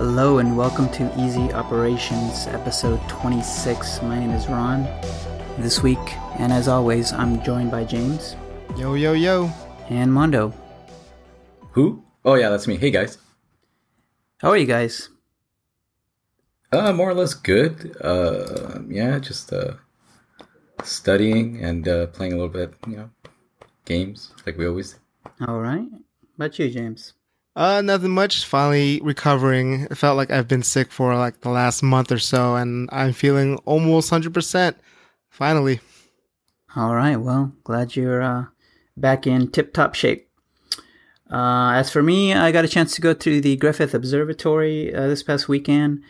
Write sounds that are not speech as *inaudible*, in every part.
Hello and welcome to Easy Operations, episode 26. My name is Ron. This week, and as always, I'm joined by James Yo, yo, yo. and Mondo. Who? Oh yeah, that's me. Hey guys. How are you guys? Uh, more or less good. Uh, yeah, just uh, studying and uh, playing a little bit, you know, games like we always. do. All right. How about you, James? Uh, nothing much. Finally recovering. It felt like I've been sick for like the last month or so, and I'm feeling almost 100%. Finally. All right. Well, glad you're uh, back in tip top shape. Uh, as for me, I got a chance to go to the Griffith Observatory uh, this past weekend.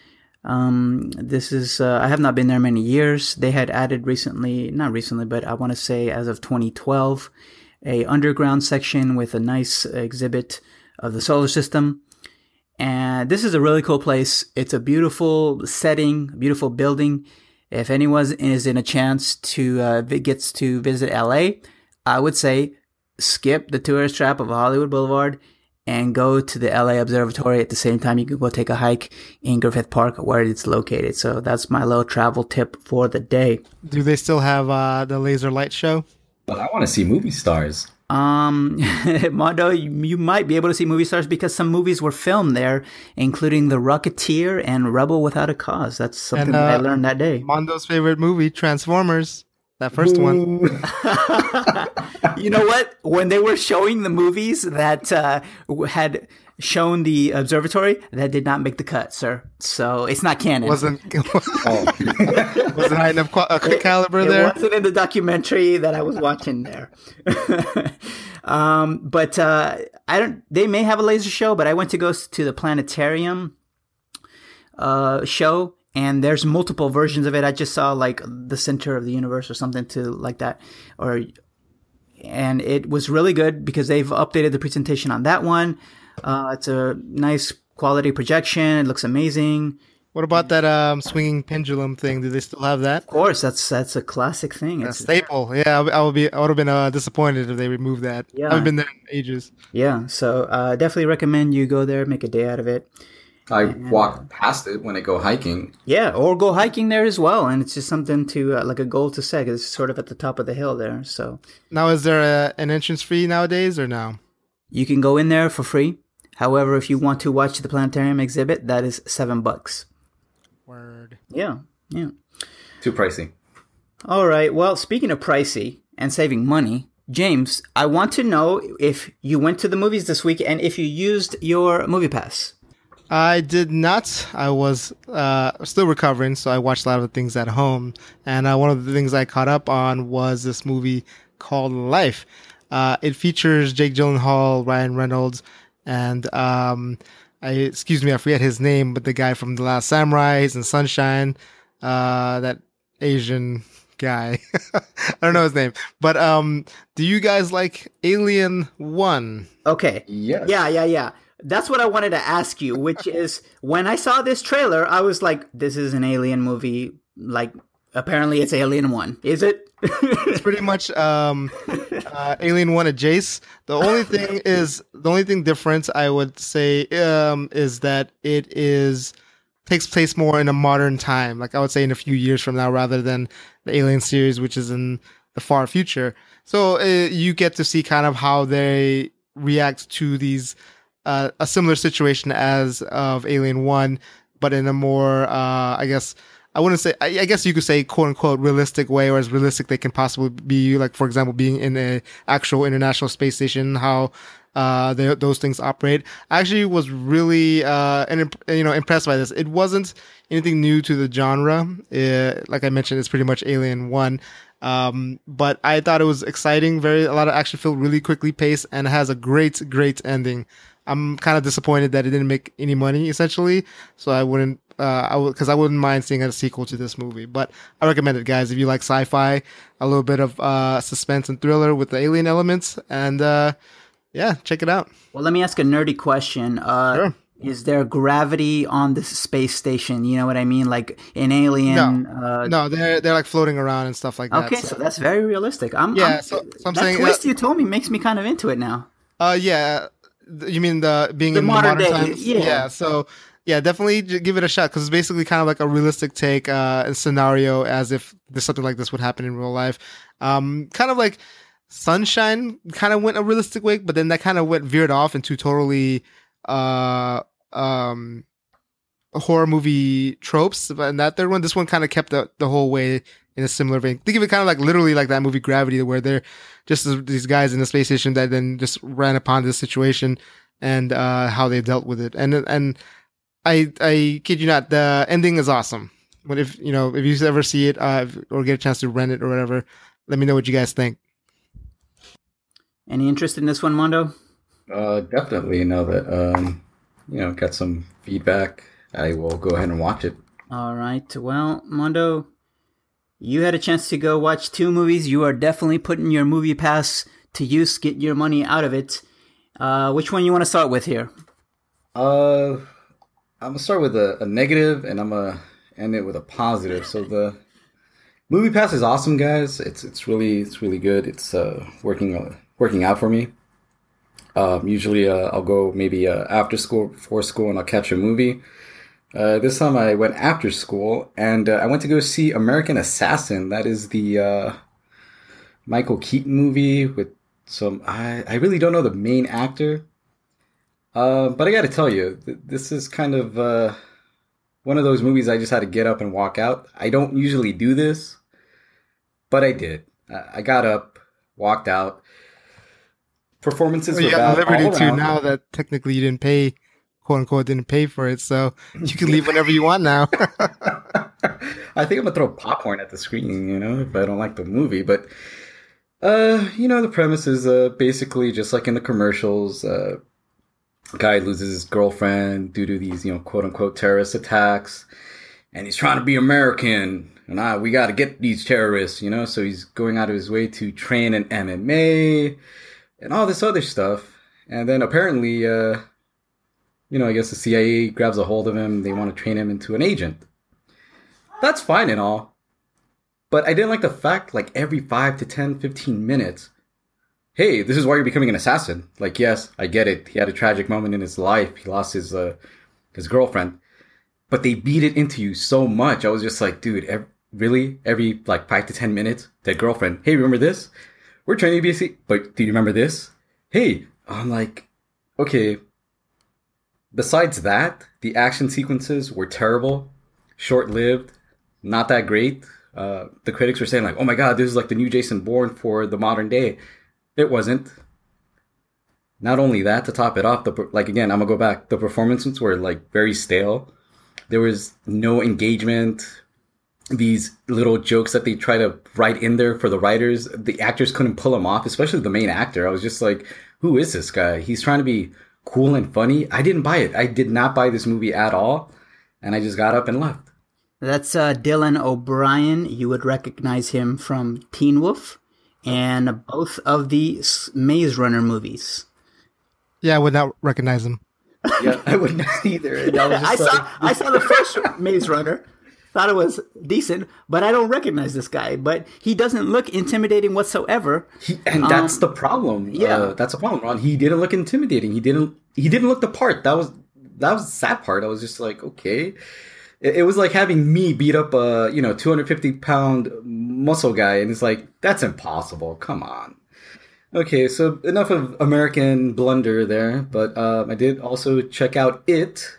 Um, this is, uh, I have not been there many years. They had added recently, not recently, but I want to say as of 2012, a underground section with a nice exhibit of the solar system. And this is a really cool place. It's a beautiful setting, beautiful building. If anyone is in a chance to uh, gets to visit LA, I would say skip the tourist trap of Hollywood Boulevard and go to the LA Observatory at the same time. You can go take a hike in Griffith Park where it's located. So that's my little travel tip for the day. Do they still have uh, the laser light show? But I want to see movie stars. Um, *laughs* Mondo, you, you might be able to see movie stars because some movies were filmed there, including The Rocketeer and Rebel Without a Cause. That's something And, that I uh, learned that day. Mondo's favorite movie, Transformers. That first one. *laughs* *laughs* you know what? When they were showing the movies that uh, had shown the observatory, that did not make the cut, sir. So it's not canon. Wasn't Oh. *laughs* *laughs* wasn't high enough qua- uh, caliber it there. wasn't in the documentary that I was watching there. *laughs* um, but uh, I don't. They may have a laser show, but I went to go to the planetarium uh, show, and there's multiple versions of it. I just saw like the center of the universe or something to like that, or and it was really good because they've updated the presentation on that one. Uh, it's a nice quality projection. It looks amazing. What about that um, swinging pendulum thing? Do they still have that? Of course, that's that's a classic thing. A It's, staple. Yeah, I would- be. I would have been uh, disappointed if they removed that. Yeah. I haven't been there in ages. Yeah, so uh, definitely recommend you go there, make a day out of it. I walk past it when I go hiking. Yeah, or go hiking there as well, and it's just something to uh, like a goal to set. 'cause It's sort of at the top of the hill there, so Now, is there a, an entrance fee nowadays or no? You can go in there for free. However, if you want to watch the planetarium exhibit, that is seven bucks. Word. Yeah, yeah. Too pricey. All right. Well, speaking of pricey and saving money, James, I want to know if you went to the movies this week and if you used your movie pass. I did not. I was uh, still recovering, so I watched a lot of the things at home. And uh, one of the things I caught up on was this movie called Life. Uh, it features Jake Gyllenhaal, Ryan Reynolds, and um, I excuse me, I forget his name, but the guy from The Last Samurai and Sunshine, uh, that Asian guy. *laughs* I don't know his name, but um, do you guys like Alien One? Okay. Yes. Yeah, yeah, yeah. That's what I wanted to ask you, which *laughs* is when I saw this trailer, I was like, this is an alien movie. Like, apparently it's Alien 1. Is it? It's pretty much um, uh, Alien One adjacent. The only thing is the only thing different I would say um, is that it is takes place more in a modern time. Like I would say in a few years from now, rather than the Alien series, which is in the far future. So uh, you get to see kind of how they react to these uh, a similar situation as of Alien One, but in a more uh, I guess. I wouldn't say. I, I guess you could say "quote unquote" realistic way, or as realistic they can possibly be. Like, for example, being in a actual international space station, how uh, they, those things operate. I actually was really uh, and you know impressed by this. It wasn't anything new to the genre. Uh, like I mentioned, it's pretty much Alien One. Um, but I thought it was exciting. Very a lot of action filled, really quickly paced, and has a great, great ending. I'm kind of disappointed that it didn't make any money, essentially. So I wouldn't, uh, I would, because I wouldn't mind seeing a sequel to this movie. But I recommend it, guys, if you like sci-fi, a little bit of uh, suspense and thriller with the alien elements, and uh, yeah, check it out. well, let me ask a nerdy question. Uh, Sure. Is there gravity on this space station? You know what I mean? Like in Alien. Uh, No, they're they're like floating around and stuff like that. Okay, so that's very realistic. I'm, Yeah, I'm- so- so I'm that saying, twist uh, you told me makes me kind of into it now. Uh, yeah. You mean the being The in modern modern day, times? yeah. So yeah, definitely give it a shot because it's basically kind of like a realistic take uh, scenario as if there's something like this would happen in real life. Um, kind of like Sunshine kind of went a realistic way, but then that kind of went veered off into totally uh um horror movie tropes. But in that third one, this one kind of kept the, the whole way in a similar vein. Think of it kind of like literally like that movie Gravity, where they're just these guys in a space station that then just ran upon this situation and uh, how they dealt with it. And and I I kid you not, the ending is awesome. But if you know if you ever see it uh, or get a chance to rent it or whatever, let me know what you guys think. Any interest in this one, Mondo? Uh, definitely. Now that um, you know, got some feedback, I will go ahead and watch it. All right. Well, Mondo, you had a chance to go watch two movies. You are definitely putting your movie pass to use. Get your money out of it. Uh, which one you want to start with here? Uh, I'm gonna start with a, a negative, and I'm gonna end it with a positive. So the movie pass is awesome, guys. It's it's really it's really good. It's uh, working uh, working out for me. Um, usually, uh, I'll go maybe uh, after school, before school, and I'll catch a movie. Uh, this time I went after school, and uh, I went to go see American Assassin. That is the Michael Keaton movie with some. I I really don't know the main actor, uh, but I got to tell you, th- this is kind of uh, one of those movies I just had to get up and walk out. I don't usually do this, but I did. I, I got up, walked out. Performances Well, were you the liberty to now that technically you didn't pay, quote unquote, didn't pay for it, so you can leave whenever you want now. *laughs* *laughs* I think I'm gonna throw popcorn at the screen, you know, if I don't like the movie. But uh, you know, the premise is uh basically just like in the commercials, uh guy loses his girlfriend due to these, you know, quote unquote terrorist attacks, and he's trying to be American, and I we gotta get these terrorists, you know, so he's going out of his way to train in MMA and all this other stuff. And then apparently, uh, you know, I guess the CIA grabs a hold of him, they want to train him into an agent that's fine and all. But I didn't like the fact, like, every 5 to 10, 15 minutes, hey, this is why you're becoming an assassin. Like, yes, I get it. He had a tragic moment in his life. He lost his, uh, his girlfriend. But they beat it into you so much. I was just like, dude, really? Every, like, 5 to 10 minutes, that girlfriend, hey, remember this? We're training to be a C- but do you remember this? Hey, I'm like, okay. Besides that, the action sequences were terrible, short lived, not that great. Uh, the critics were saying like, "Oh my god, this is like the new Jason Bourne for the modern day." It wasn't. Not only that, to top it off, the like again, I'm gonna go back. The performances were like very stale. There was no engagement. These little jokes that they try to write in there for the writers, the actors couldn't pull them off, especially the main actor. I was just like, "Who is this guy? He's trying to be cool and funny." I didn't buy it. I did not buy this movie at all, and I just got up and left. That's uh, Dylan O'Brien. You would recognize him from Teen Wolf and both of the S- Maze Runner movies. yeah, I would not recognize him. *laughs* Yeah, I would not *laughs* either. I, was I saw like, I saw the first *laughs* Maze Runner. Thought it was decent, but I don't recognize this guy. But he doesn't look intimidating whatsoever. He, and that's the problem. yeah. uh, that's a problem, Ron. He didn't look intimidating. He didn't. He didn't look the part. That was that was the sad part. I was just like, okay. It, it was like having me beat up a you know 250 pound muscle guy, and it's like that's impossible. Come on. Okay, so enough of American blunder there, but um, I did also check out it.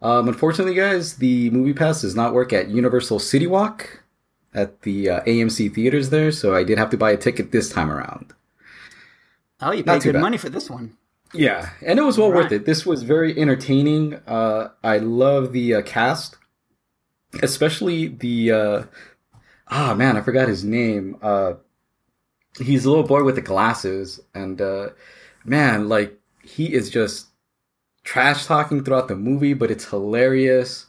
Um, unfortunately, guys, the movie pass does not work at Universal City Walk at the uh, AMC theaters there, so I did have to buy a ticket this time around. Oh, you paid good bad. money for this one. Yeah, and it was well worth it. This was very entertaining. Uh, I love the uh, cast, especially the uh, ah man, I forgot his name. Uh, he's a little boy with the glasses, and uh, man, like he is just trash talking throughout the movie, but it's hilarious.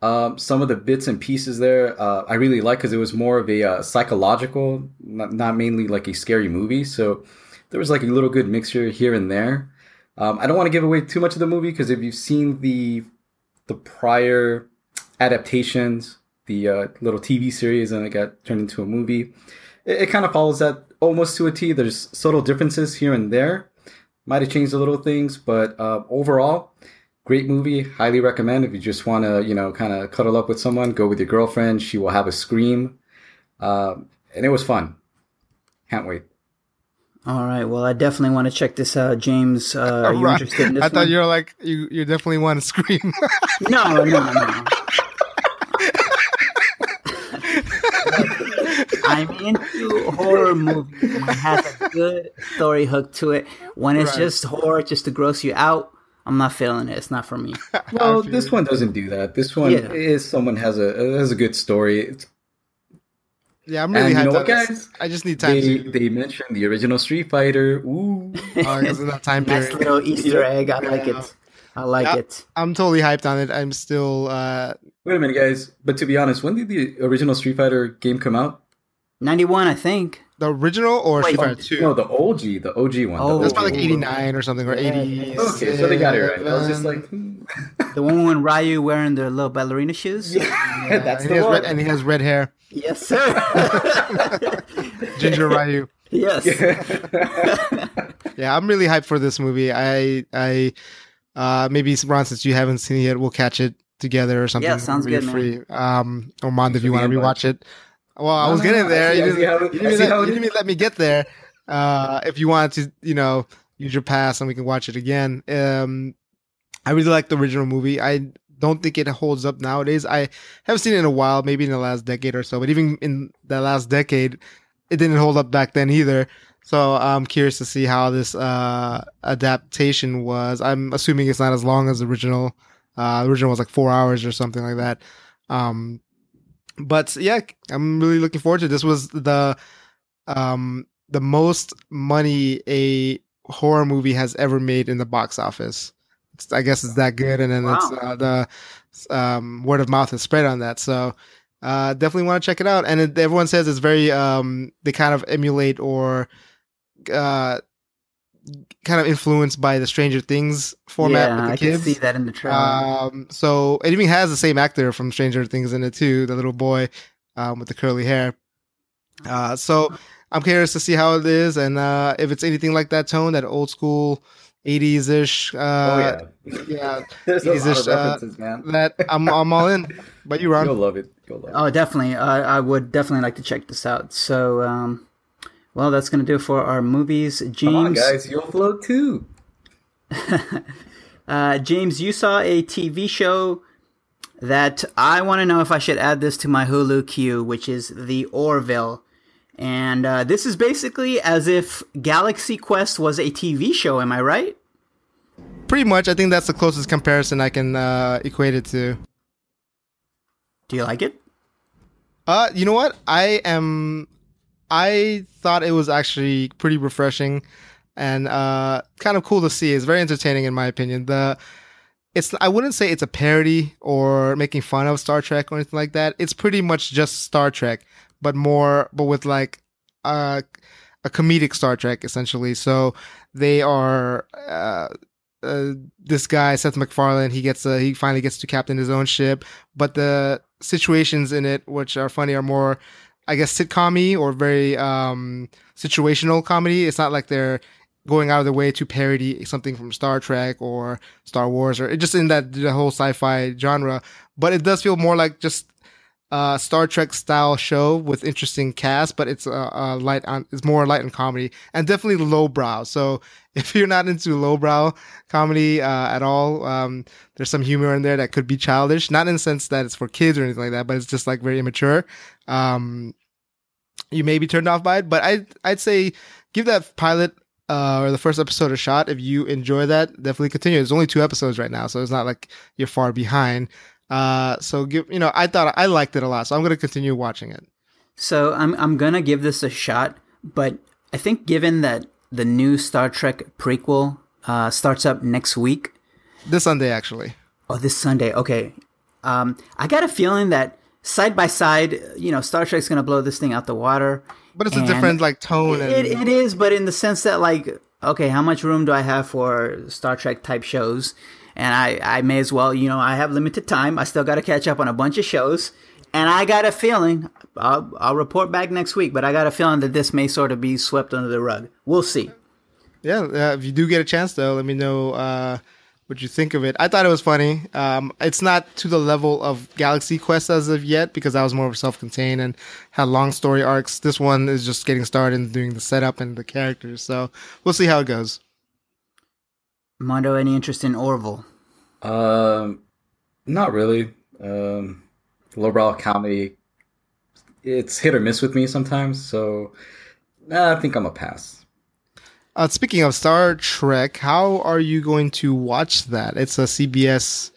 Um, some of the bits and pieces there, uh, I really like because it was more of a uh, psychological, not, not mainly like a scary movie. So there was like a little good mixture here and there. Um, I don't want to give away too much of the movie because if you've seen the the prior adaptations, the uh, little TV series, and it got turned into a movie, it, it kind of follows that almost to a T. There's subtle differences here and there. Might have changed a little things, but uh, overall, great movie. Highly recommend if you just want to, you know, kind of cuddle up with someone. Go with your girlfriend. She will have a scream, uh, and it was fun. Can't wait. All right. Well, I definitely want to check this out, James. Uh, are *laughs* you Right. interested in this I thought one? you were like you. You definitely want to scream. *laughs* No, no, no. *laughs* I'm into horror movies when it has a good story hook to it. When it's Right. just horror just to gross you out, I'm not feeling it. It's not for me. Well, this one doesn't do that. This one Yeah. is someone has a has a good story. It's, yeah, I'm really And you hyped know on what, guys? I just need time they to. they mentioned the original Street Fighter. Ooh, *laughs* Uh, it's in that time Nice period. little Easter egg. I like Yeah. it. I like Yeah. it. I'm totally hyped on it. I'm still. Uh, wait a minute, guys. But to be honest, when did the original Street Fighter game come out? 91, I think. The original or Wait, Street oh, Fighter Two? No, the OG, the OG one. Oh. That's probably like 89 or something, or Yeah, 80. yeah. Okay, so they got it right. I was just like, hmm. *laughs* The one when Ryu wearing the little ballerina shoes. *laughs* yeah, that's and, the he has one. red, and he has red hair. Yes, sir. *laughs* Ginger Ryu. yes. Yeah, I'm really hyped for this movie. I, I, uh, maybe Ron, since you haven't seen it yet, we'll catch it together or something. Yeah, sounds good, you're Free. Um, or Mond, if you want to the rewatch it. Well, I was getting there. you didn't, see how it- you I didn't see let, how it you didn't is. even let me get there. Uh, if you wanted to, you know, use your pass and we can watch it again. Um, I really like the original movie. I don't think it holds up nowadays. I haven't seen it in a while, maybe in the last decade or so. But even in the last decade, it didn't hold up back then either. So I'm curious to see how this uh, adaptation was. I'm assuming it's not as long as the original. Uh, the original was like four hours or something like that. Um, but yeah, I'm really looking forward to it. this. Was the um, the most money a horror movie has ever made in the box office. It's, I guess it's that good, and then it's uh, the um, word of mouth has spread on that. So uh, definitely want to check it out. And it, everyone says it's very um, they kind of emulate or uh, kind of influenced by the Stranger Things format yeah, with the I kids. can see that in the trailer. Um, so it even has the same actor from Stranger Things in it too, the little boy um, with the curly hair. Uh, so I'm curious to see how it is and uh, if it's anything like that tone, that old school 80s ish. oh Uh, yeah, yeah, *laughs* There's a lot of uh, references, man. that I'm I'm all in. But you, You'll Ron, love it. You'll love it. oh, definitely. I, I would definitely like to check this out. So, um, well, that's going to do it for our movies. James, Come on, guys, you'll float too. *laughs* Uh, James, you saw a TV show that I want to know if I should add this to my Hulu queue, which is The Orville. And uh, this is basically as if Galaxy Quest was a TV show. Am I right? pretty much. I think that's the closest comparison I can uh, equate it to. Do you like it? Uh, you know what? I am. I thought it was actually pretty refreshing and uh, kind of cool to see. It's very entertaining, in my opinion. The it's I wouldn't say it's a parody or making fun of Star Trek or anything like that. It's pretty much just Star Trek, but more, but with like uh, a comedic Star Trek essentially. So they are. Uh, uh, this guy Seth MacFarlane, he gets uh, he finally gets to captain his own ship, but the situations in it which are funny are more, I guess, sitcom or very um, situational comedy. It's not like they're going out of the way to parody something from Star Trek or Star Wars or just in that the whole sci-fi genre. But it does feel more like just a Star Trek style show with interesting cast, but it's uh, uh, light on it's more light on comedy and definitely lowbrow. So *laughs* if you're not into lowbrow comedy uh, at all, um, there's some humor in there that could be childish, not in the sense that it's for kids or anything like that, but it's just like very immature. Um, you may be turned off by it, but I I'd say give that pilot uh, or the first episode a shot. If you enjoy that, definitely continue. There's only two episodes right now, so it's not like you're far behind. Uh, so give you know, I thought I liked it a lot, so I'm gonna continue watching it. So I'm I'm gonna give this a shot, but I think given that the new Star Trek prequel uh, starts up next week, This Sunday, actually. Oh, this Sunday. Okay. Um, I got a feeling that side by side, you know, Star Trek's gonna blow this thing out the water. But it's a different like tone and It, it is, but in the sense that, like, okay, how much room do I have for Star Trek type shows? And I, I may as well, you know, I have limited time. I still got to catch up on a bunch of shows. And I got a feeling, I'll, I'll report back next week, but I got a feeling that this may sort of be swept under the rug. We'll see. yeah. Uh, if you do get a chance though, let me know uh, what you think of it. I thought it was funny. Um, it's not to the level of Galaxy Quest as of yet because that was more of self-contained and had long story arcs. This one is just getting started and doing the setup and the characters. So we'll see how it goes. Mondo, any interest in Orville? Um, not really. Um, lowbrow comedy. It's hit or miss with me sometimes. So nah, I think I'm a pass. Uh, speaking of Star Trek, how are you going to watch that? It's a CBS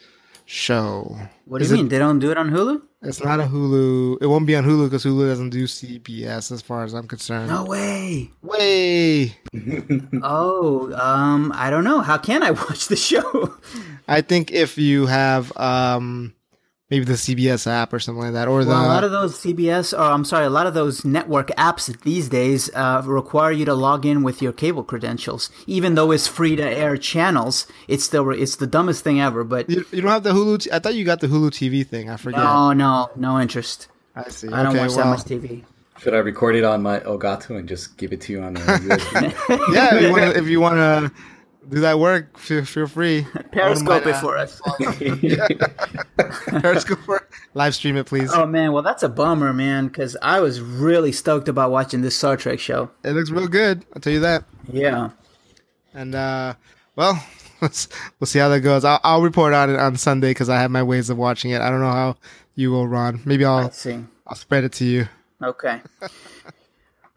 show. What do Is you it- mean? They don't do it on Hulu? It's not a Hulu. It won't be on Hulu because Hulu doesn't do CBS, as far as I'm concerned. No way. Way. *laughs* Oh, um, I don't know. How can I *laughs* watch the show? I think if you have um, maybe the CBS app or something like that, or the Well, a lot of those CBS, or I'm sorry, a lot of those network apps these days uh, require you to log in with your cable credentials. Even though it's free to air channels, it's still it's the dumbest thing ever. But you, you don't have the Hulu. T- I thought you got the Hulu TV thing. I forget. no, no, no interest. I see. I don't okay, watch that much TV. Should I record it on my Elgato and just give it to you on the USB? *laughs* yeah, if you wanna- if you want to do that work, feel, feel free. *laughs* Periscope it for us. *laughs* Periscope for live stream it, please. Oh man, well that's a bummer, man, because I was really stoked about watching this Star Trek show. It looks real good. I'll tell you that. Yeah. And uh, well, *laughs* let's we'll see how that goes. I'll, I'll report on it on Sunday because I have my ways of watching it. I don't know how you will, Ron. Maybe I'll. I'll spread it to you. Okay.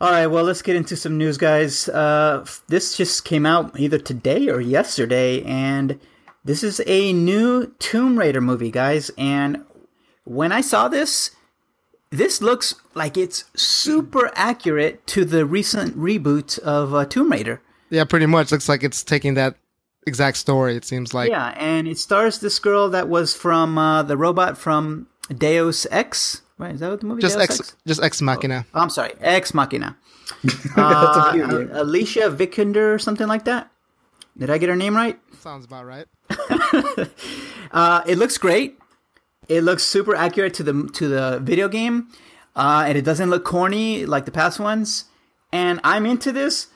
All right, well, let's get into some news, guys. Uh, this just came out either today or yesterday, and this is a new Tomb Raider movie, guys. And when I saw this, this looks like it's super accurate to the recent reboot of uh, Tomb Raider. Yeah, pretty much. Looks like it's taking that exact story. It seems like. Yeah, and it stars this girl that was from uh, the robot from Deus Ex. Right, is that what the movie Just Deus ex, Ex? just ex machina. Oh, I'm sorry, Ex Machina. *laughs* Uh, a cute name. Alicia Vikander or something like that. Did I get her name right? Sounds about right. *laughs* Uh, it looks great. It looks super accurate to the to the video game, uh, and it doesn't look corny like the past ones. And I'm into this.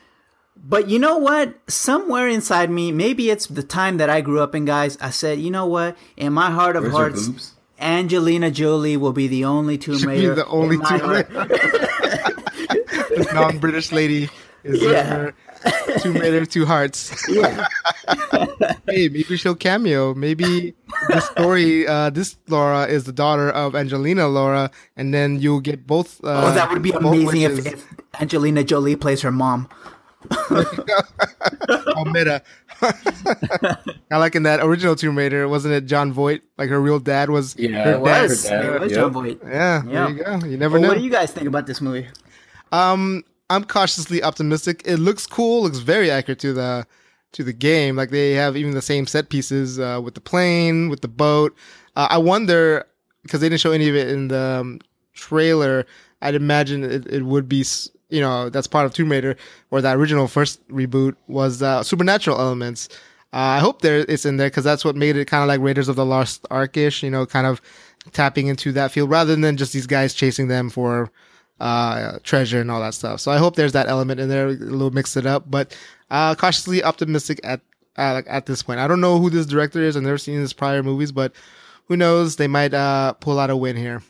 But you know what? Somewhere inside me, maybe it's the time that I grew up in, guys. I said, you know what? In my heart of Where's her hearts, boobs? Angelina Jolie will be the only Tomb Be Raider. the only Tomb. Raider. *laughs* this non-British lady is Yeah. her Tomb Raider two hearts. Yeah. *laughs* hey, maybe she'll cameo. Maybe the story, uh, this Laura is the daughter of Angelina Laura, and then you'll get both. Uh, Oh, that would be amazing if, if Angelina Jolie plays her mom. *laughs* Oh, meta. *laughs* I like in that original Tomb Raider, wasn't it Jon Voight? Like her real dad was Yeah, her it It was. Dad, It was yep. Jon Voight. Yeah, Yeah. there you go. You never Well, know. what do you guys think about this movie? Um, I'm cautiously optimistic. It looks cool. Looks very accurate to the to the game. Like they have even the same set pieces uh, with the plane, with the boat. Uh, I wonder because they didn't show any of it in the um, trailer. I'd imagine it, it would be. s- You know, that's part of Tomb Raider, or that original first reboot was uh, supernatural elements. Uh, I hope there it's in there because that's what made it kind of like Raiders of the Lost Ark-ish. You know, kind of tapping into that field rather than just these guys chasing them for uh, treasure and all that stuff. So I hope there's that element in there, a little mix it up, but uh, cautiously optimistic at uh, at this point. I don't know who this director is. I've never seen his prior movies, but who knows? They might uh, pull out a win here.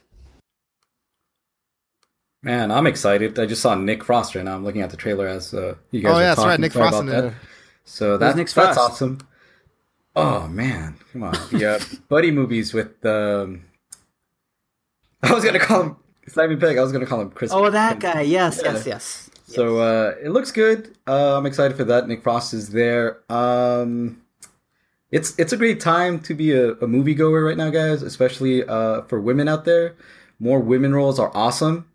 Man, I'm excited. I just saw Nick Frost right now. I'm looking at the trailer as uh, you guys. Oh were yeah, that's right. talking. Nick Frost about in that. there. So that, Nick that's Frost? awesome. Oh man, come on. Yeah, *laughs* buddy movies with um I was gonna call him Simon Pegg. I was gonna call him Chris. Oh, that guy. Yes, Yeah. yes, yes. So uh, it looks good. Uh, I'm excited for that. Nick Frost is there. Um, it's it's a great time to be a, a moviegoer right now, guys. Especially uh, for women out there. More women roles are awesome.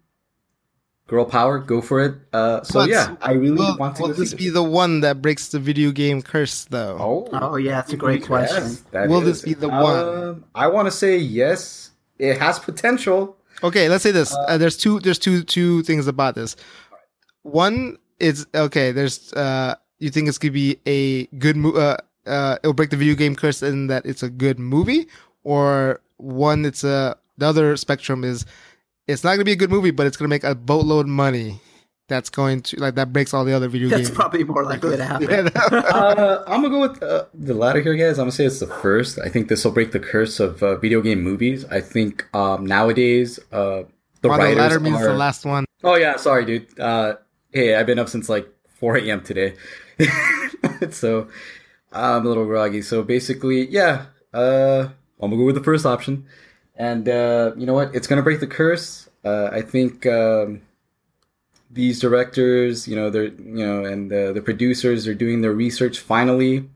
Girl power, go for it. Uh, so But yeah, I really Will, want to will this see be the one that breaks the video game curse, though? Oh, Oh, yeah, that's a great question. Will is- this be the one? Um, I want to say yes. It has potential. Okay, let's say this. Uh, there's two. There's two two things about this. One is okay. There's uh, you think it's gonna be a good mo- uh, uh, it'll break the video game curse in that it's a good movie, or one it's a the other spectrum is it's not gonna be a good movie, but it's gonna make a boatload of money. that's going to like that breaks all the other video That's games. That's probably more likely to *laughs* happen. Yeah, that- *laughs* uh, I'm gonna go with uh, the latter here, guys. I'm gonna say it's the first. I think this will break the curse of uh, video game movies. I think um, nowadays uh, the Well, writers the latter means are. the last one. Oh yeah, sorry, dude. Uh, hey, I've been up since like 4 a.m. today, *laughs* so I'm a little groggy. So basically, yeah, uh, I'm gonna go with the first option, and uh, you know what? It's gonna break the curse. Uh, I think um, these directors, you know, they're you know, and the, the producers are doing their research finally,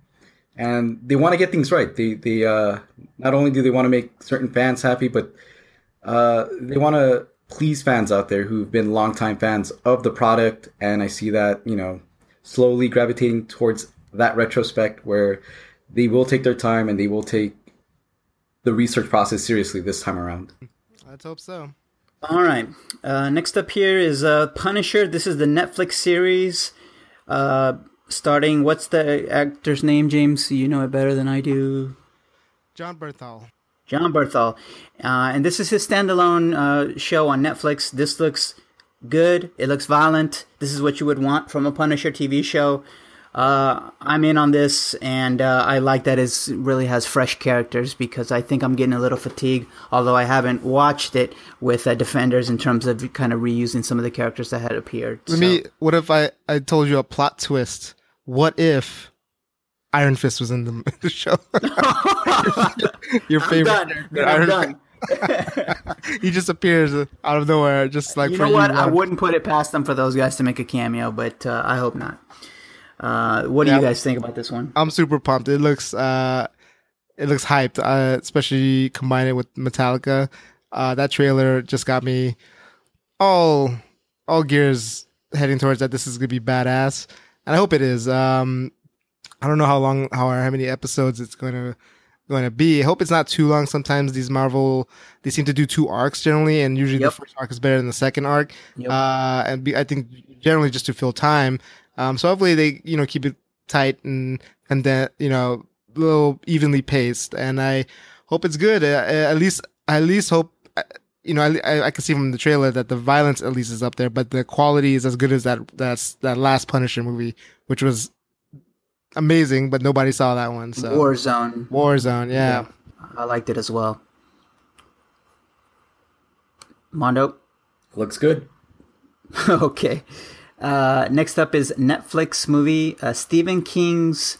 and they want to get things right. They they uh, not only do they want to make certain fans happy, but uh, they want to please fans out there who've been longtime fans of the product, and I see that you know slowly gravitating towards that retrospect where they will take their time and they will take the research process seriously this time around. Let's hope so. All right. Uh, next up here is uh, Punisher. This is the Netflix series. Uh, starting, what's the actor's name, James? You know it better than I do. Jon Bernthal. Jon Bernthal. Uh, and this is his standalone uh, show on Netflix. This looks good. It looks violent. This is what you would want from a Punisher TV show. Uh, I'm in on this, and uh, I like that it really has fresh characters because I think I'm getting a little fatigued, although I haven't watched it with uh, Defenders in terms of kind of reusing some of the characters that had appeared. Let So- me. What if I I told you a plot twist? What if Iron Fist was in the, *laughs* the show? Your *laughs* I'm favorite done. character, I'm Iron done. Fist. *laughs* he just appears out of nowhere, just like You for know what? I wouldn't put it past them for those guys to make a cameo, but uh, I hope not. Uh, what do Yeah. you guys think about this one? I'm super pumped. It looks uh, it looks hyped, uh, especially combined it with Metallica. Uh, that trailer just got me all all gears heading towards that. This is gonna be badass, and I hope it is. Um, I don't know how long, how how many episodes it's going to going to be. I hope it's not too long. Sometimes these Marvel they seem to do two arcs generally, and usually Yep. the first arc is better than the second arc. Yep. Uh, and be, I think generally just to fill time. Um, so hopefully they you know keep it tight and and then you know a little evenly paced. And I hope it's good. Uh, uh, at least I at least hope. uh, You know, I, I, I can see from the trailer that the violence at least is up there, but the quality is as good as that that's that last Punisher movie, which was amazing, but nobody saw that one. So Warzone. Warzone, yeah. I liked it as well. Mondo. Looks good. *laughs* okay. Uh, next up is Netflix movie uh, Stephen King's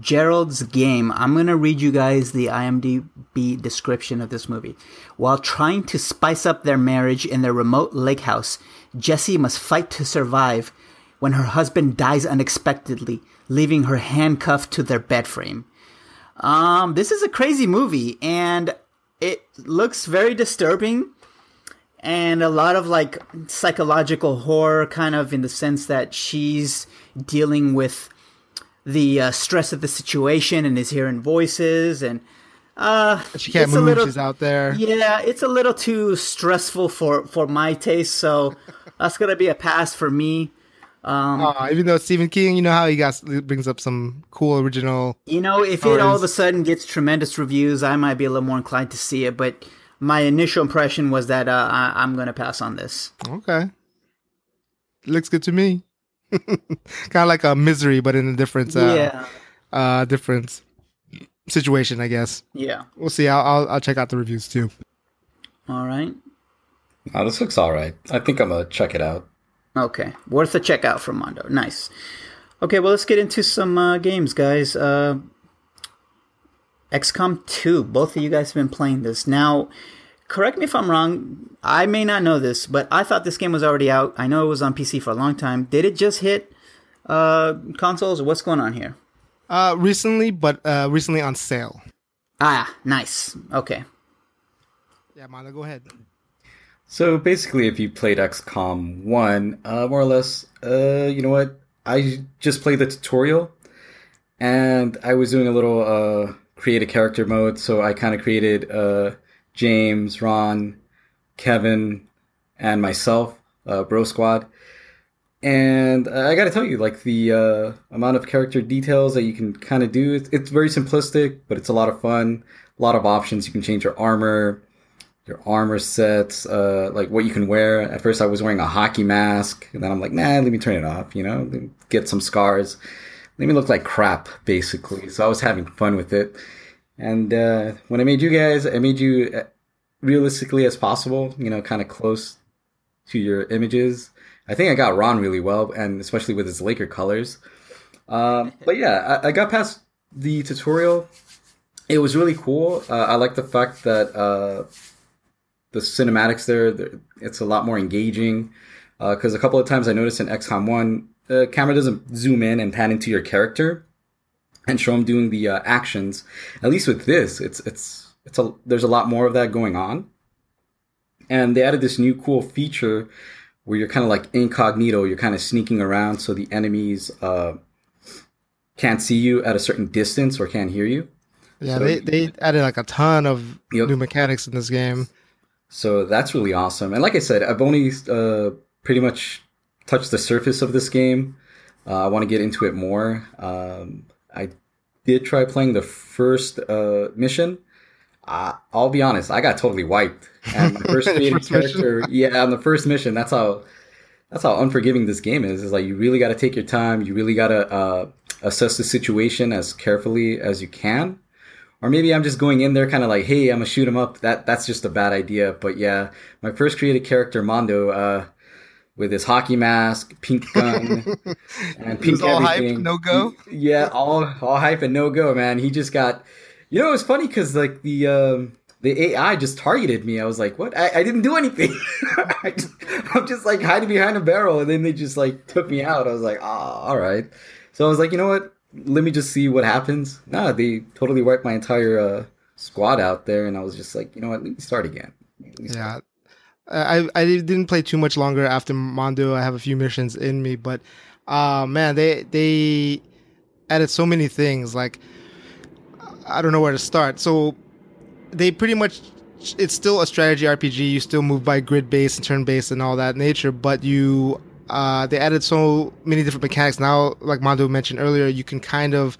Gerald's Game. I'm going to read you guys the IMDb description of this movie. While trying to spice up their marriage in their remote lake house, Jessie must fight to survive when her husband dies unexpectedly, leaving her handcuffed to their bed frame. Um, this is a crazy movie, and it looks very disturbing and a lot of like psychological horror kind of in the sense that she's dealing with the uh, stress of the situation and is hearing voices and uh She can't move. little- She's out there. yeah it's a little too stressful for for my taste so *laughs* that's gonna be a pass for me Uh, even though Stephen King, you know how he got brings up some cool original. you know if it all of a sudden gets tremendous reviews i might be a little more inclined to see it but my initial impression was that uh, I, i'm gonna pass on this Okay, looks good to me. *laughs* kind of like a misery, but in a different, uh, yeah uh, different situation, I guess. yeah We'll see. I'll, I'll I'll check out the reviews too. all right Oh, this looks all right. I think I'm gonna check it out. Okay, worth a check out from Mondo. Nice. Okay, well, let's get into some uh, games, guys. Uh, XCOM 2. Both of you guys have been playing this. Now, correct me if I'm wrong. I may not know this, but I thought this game was already out. I know it was on PC for a long time. Did it just hit uh, consoles, what's going on here? Uh, recently, but uh, recently on sale. Ah, nice. Okay. Yeah, Mano, go ahead. So basically, if you played XCOM 1, uh, more or less, uh, you know what? I just played the tutorial and I was doing a little uh, create a character mode. So I kind of created uh, James, Ron, Kevin, and myself, uh, Bro Squad. And I gotta tell you, like the uh, amount of character details that you can kind of do, it's, it's very simplistic, but it's a lot of fun. A lot of options. You can change your armor, your armor sets, uh, like what you can wear. At first, I was wearing a hockey mask, and then I'm like, nah, let me turn it off. You know, get some scars. Let me look like crap, basically. So I was having fun with it. And uh, when I made you guys, I made you uh, realistically as possible. You know, kind of close to your images. I think I got Ron really well, and especially with his Laker colors. Um, *laughs* but yeah, I, I, got past the tutorial. It was really cool. Uh, I like the fact that uh, the cinematics there, it's a lot more engaging. Because uh, a couple of times I noticed in XCOM 1, the camera doesn't zoom in and pan into your character and show them doing the uh, actions. At least with this, it's it's it's a there's a lot more of that going on. And they added this new cool feature where you're kind of like incognito. You're kind of sneaking around so the enemies uh, can't see you at a certain distance or can't hear you. Yeah, so, they, they added like a ton of yep. new mechanics in this game. So that's really awesome. And like I said, I've only uh, pretty much touched the surface of this game. Uh, I want to get into it more. Um, I did try playing the first uh, mission. Uh, I'll be honest, I got totally wiped. And my first *laughs* created character, yeah, on the first mission, that's how that's how unforgiving this game is. Is like you really got to take your time. You really got to uh, assess the situation as carefully as you can. Or maybe I'm just going in there kind of like, hey, I'm gonna shoot him up. That that's just a bad idea. But yeah, my first created character, Mondo, uh, with his hockey mask, pink *laughs* gun, and pink all everything. Hype, no go. Yeah, all all hype and no go, man. He just got. You know, it was funny because like the um, the AI just targeted me. I was like, what? I, I didn't do anything. *laughs* I am just like hiding behind a barrel, and then they just like took me out. I was like, ah, oh, all right. So I was like, you know what? let me just see what happens. Nah, they totally wiped my entire uh, squad out there, and I was just like, you know what, let me start again. Me start. Yeah, I I didn't play too much longer after Mondo. I have a few missions in me, but uh man, they they added so many things. Like I don't know where to start. So they pretty much it's still a strategy RPG. You still move by grid base and turn base and all that nature, but you uh, they added so many different mechanics now. Like Mondo mentioned earlier, you can kind of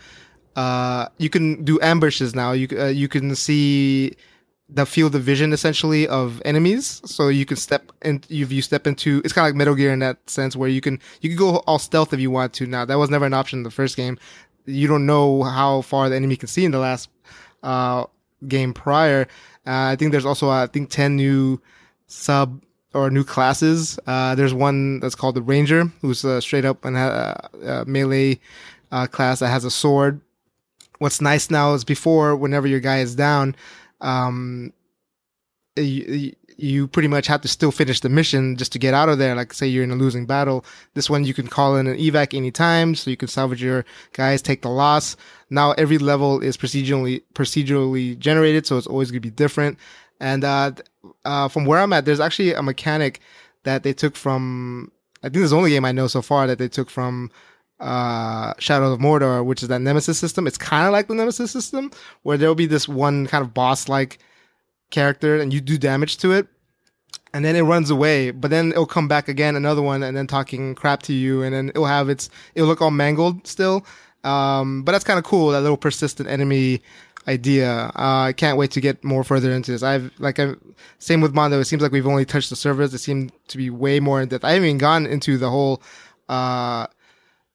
uh, you can do ambushes now. You uh, you can see the field of vision essentially of enemies. So you can step and If you step into, it's kind of like Metal Gear in that sense, where you can you can go all stealth if you want to. Now that was never an option in the first game. You don't know how far the enemy can see in the last uh, game prior. Uh, I think there's also I think ten new sub or new classes. Uh, there's one that's called the Ranger, who's uh, straight up and a, a melee uh, class that has a sword. What's nice now is before, whenever your guy is down, um, you, you pretty much have to still finish the mission just to get out of there. Like say you're in a losing battle. This one you can call in an evac anytime, so you can salvage your guys, take the loss. Now every level is procedurally procedurally generated, so it's always gonna be different. And uh, uh, from where I'm at, there's actually a mechanic that they took from. I think is the only game I know so far that they took from uh, Shadow of Mordor, which is that Nemesis system. It's kind of like the Nemesis system, where there'll be this one kind of boss-like character, and you do damage to it, and then it runs away. But then it'll come back again, another one, and then talking crap to you, and then it'll have its it'll look all mangled still. Um, but that's kind of cool. That little persistent enemy idea. Uh, I can't wait to get more further into this. I've like i same with Mondo. It seems like we've only touched the surface. It seemed to be way more in depth. I haven't even gone into the whole uh,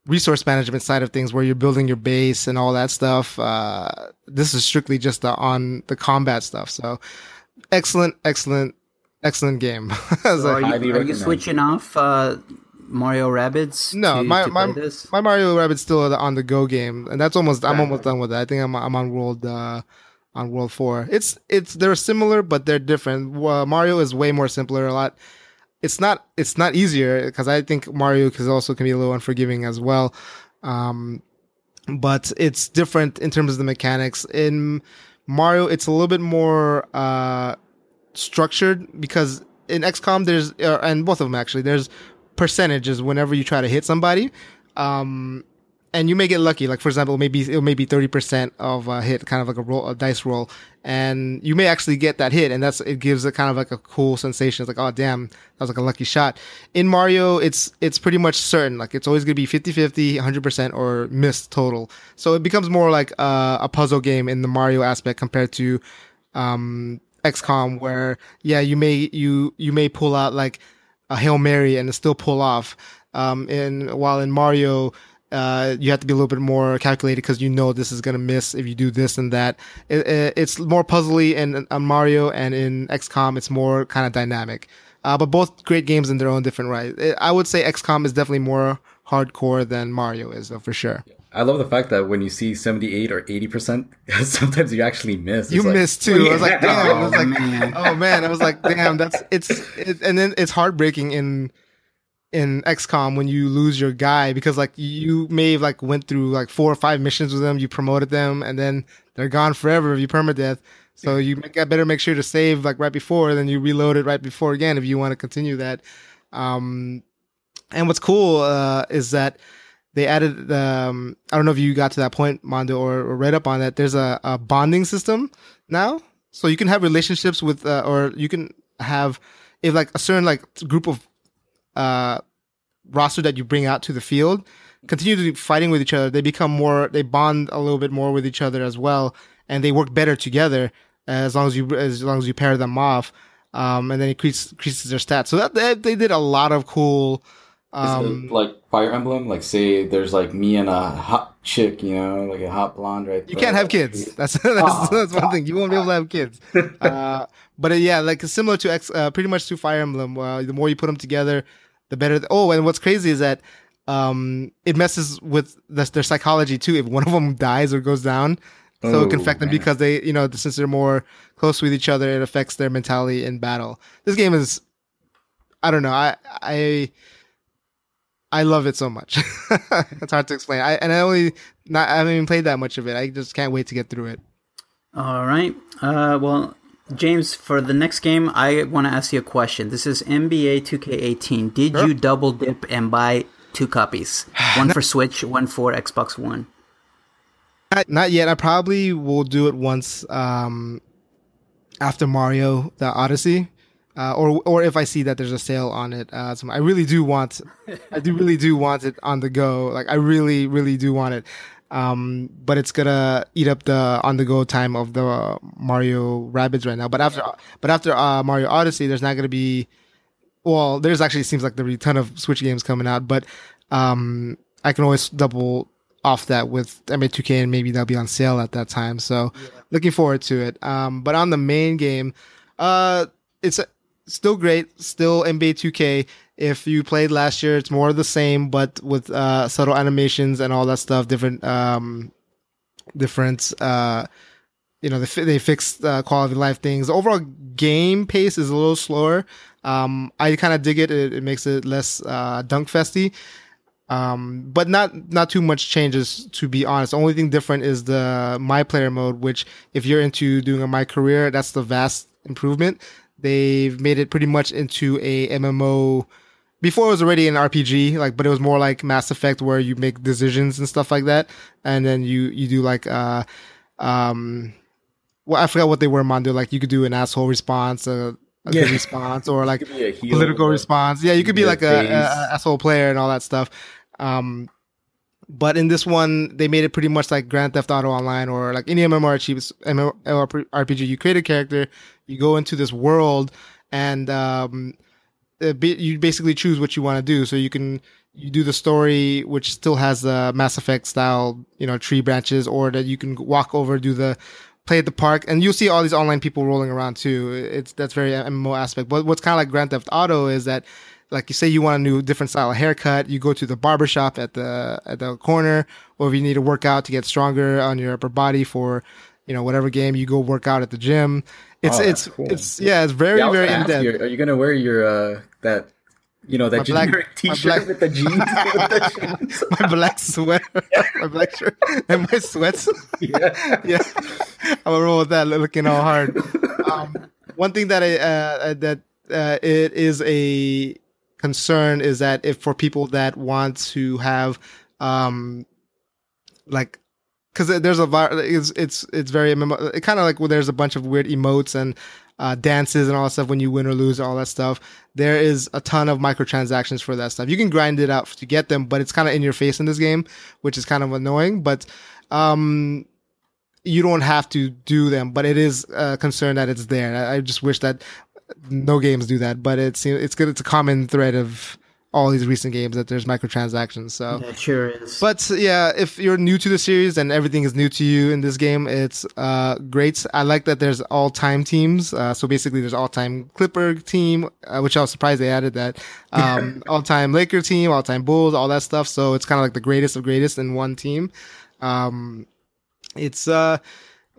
resource management side of things, where you're building your base and all that stuff. Uh, this is strictly just the, on the combat stuff. So excellent, excellent, excellent game. *laughs* so are you, are you switching off? Uh, Mario Rabbids? No, to, my to my, my Mario Rabbids still on the go game, and that's almost I'm almost done with it. I think I'm I'm on world uh, on world four. It's it's they're similar, but they're different. Mario is way more simpler, a lot. It's not it's not easier because I think Mario can also can be a little unforgiving as well. Um, but it's different in terms of the mechanics. In Mario, it's a little bit more uh, structured because in XCOM there's uh, and both of them actually there's percentages whenever you try to hit somebody. Um, and you may get lucky. Like for example, maybe it may be thirty percent of a hit, kind of like a roll, a dice roll, and you may actually get that hit, and that's it gives it kind of like a cool sensation. It's like, oh damn, that was like a lucky shot. In Mario, it's it's pretty much certain. Like it's always gonna be 50-50, 100 percent, or missed total. So it becomes more like a puzzle game in the Mario aspect compared to um, XCOM, where yeah, you may you you may pull out like a hail mary and still pull off. Um, and while in Mario, uh, you have to be a little bit more calculated because you know this is gonna miss if you do this and that. It, it, it's more puzzly in, in Mario, and in XCOM, it's more kind of dynamic. Uh, but both great games in their own different right. I would say XCOM is definitely more hardcore than Mario is, though, for sure. I love the fact that when you see 78 or 80%, *laughs* sometimes you actually miss. It's you like, miss too. I was like, *laughs* damn. I was *laughs* Oh, like, man. oh man. I was like, damn. That's it's, it, and then it's heartbreaking in in XCOM when you lose your guy because like you may have like went through like four or five missions with them, you promoted them, and then they're gone forever if you permadeath. So you make, better make sure to save like right before, then you reload it right before again if you want to continue that. Um, and what's cool uh, is that they added um, I don't know if you got to that point, Mondo, or, or read up on that. There's a, a bonding system now, so you can have relationships with, uh, or you can have if like a certain like group of uh, roster that you bring out to the field continue to be fighting with each other. They become more, they bond a little bit more with each other as well, and they work better together as long as you as long as you pair them off. Um, and then it increases, increases their stats. So that they, they did a lot of cool. Um, like Fire Emblem, like say there's like me and a hot chick, you know, like a hot blonde, right? You can't have kids. *laughs* That's *laughs* that's, Oh. that's one thing. You won't be able to have kids. *laughs* Uh, but uh, yeah, like similar to X, uh, pretty much to Fire Emblem. Uh, the more you put them together, the better. oh, and what's crazy is that um, it messes with the, their psychology too. If one of them dies or goes down, so it can Oh, affect them man. because they, you know, since they're more close with each other, it affects their mentality in battle. This game is, I don't know, I I. I love it so much. *laughs* it's hard to explain. I and I only not I haven't even played that much of it. I just can't wait to get through it. All right. Uh, well, James, for the next game, I want to ask you a question. This is NBA 2K18. Did Sure. you double dip and buy two copies? *sighs* One for Switch, one for Xbox One. Not, not yet. I probably will do it once um, after Mario the Odyssey, uh, or or if I see that there's a sale on it. Uh, so I really do want, I do really do want it on the go. Like I really really do want it. Um, but it's gonna eat up the on the go time of the Mario Rabbids right now. But after but after uh, Mario Odyssey, there's not gonna be. Well, there's actually seems like there'll be a ton of Switch games coming out, but um, I can always double off that with NBA 2K and maybe that'll be on sale at that time. So looking forward to it. Um, but on the main game, uh, it's still great. Still NBA 2K. If you played last year, it's more of the same, but with, uh, subtle animations and all that stuff, different, um, different, uh, you know, they, they fixed uh, quality of life things. The overall game pace is a little slower. Um, I kind of dig it. it. It makes it less uh, dunk festy um, but not not too much changes to be honest. The only thing different is the my player mode, which if you're into doing a my career, that's the vast improvement. They've made it pretty much into a MMO. Before it was already an RPG, like, but it was more like Mass Effect, where you make decisions and stuff like that, and then you you do like uh um, well, I forgot what they were, Mondo. Like you could do an asshole response, a, a Yeah. good response, or *laughs* like You could be a political response. Yeah, you could be like a, a, asshole player and all that stuff. Um, but in this one, they made it pretty much like Grand Theft Auto Online or like any MMORPG. MMORPG. You create a character, you go into this world, and um, be, you basically choose what you want to do. So you can you do the story, which still has the Mass Effect style, you know, tree branches, or that you can walk over do the play at the park, and you'll see all these online people rolling around too. It's that's very MMO aspect. But what's kind of like Grand Theft Auto is that, like you say, you want a new different style of haircut, you go to the barber shop at the at the corner, or if you need to work out to get stronger on your upper body for, you know, whatever game, you go work out at the gym. It's Oh, it's cool. it's yeah, it's very Yeah, very gonna in depth. you, are you gonna wear your uh that you know that My black- generic my T-shirt black- with the jeans? *laughs* *laughs* with the jeans? my black sweater, my black shirt, and my sweats. *laughs* yeah. yeah, I'm gonna roll with that. Looking all hard. Um, one thing that I uh, that uh, it is a concern is that if for people that want to have um like because there's a it's it's it's very it kind of like where there's a bunch of weird emotes and uh, dances and all that stuff when you win or lose all that stuff there is a ton of microtransactions for that stuff you can grind it out to get them but it's kind of in your face in this game which is kind of annoying but um you don't have to do them, but it is a concern that it's there. I, I just wish that no games do that, but it's it's good. It's a common thread of all these recent games that there's microtransactions. So sure is. but yeah, if you're new to the series and everything is new to you in this game, it's uh, great. I like that there's all time teams. Uh, so basically, there's all time Clipper team, uh, which I was surprised they added that. Um, *laughs* all time Laker team, all time Bulls, all that stuff. So it's kind of like the greatest of greatest in one team. Um, it's uh,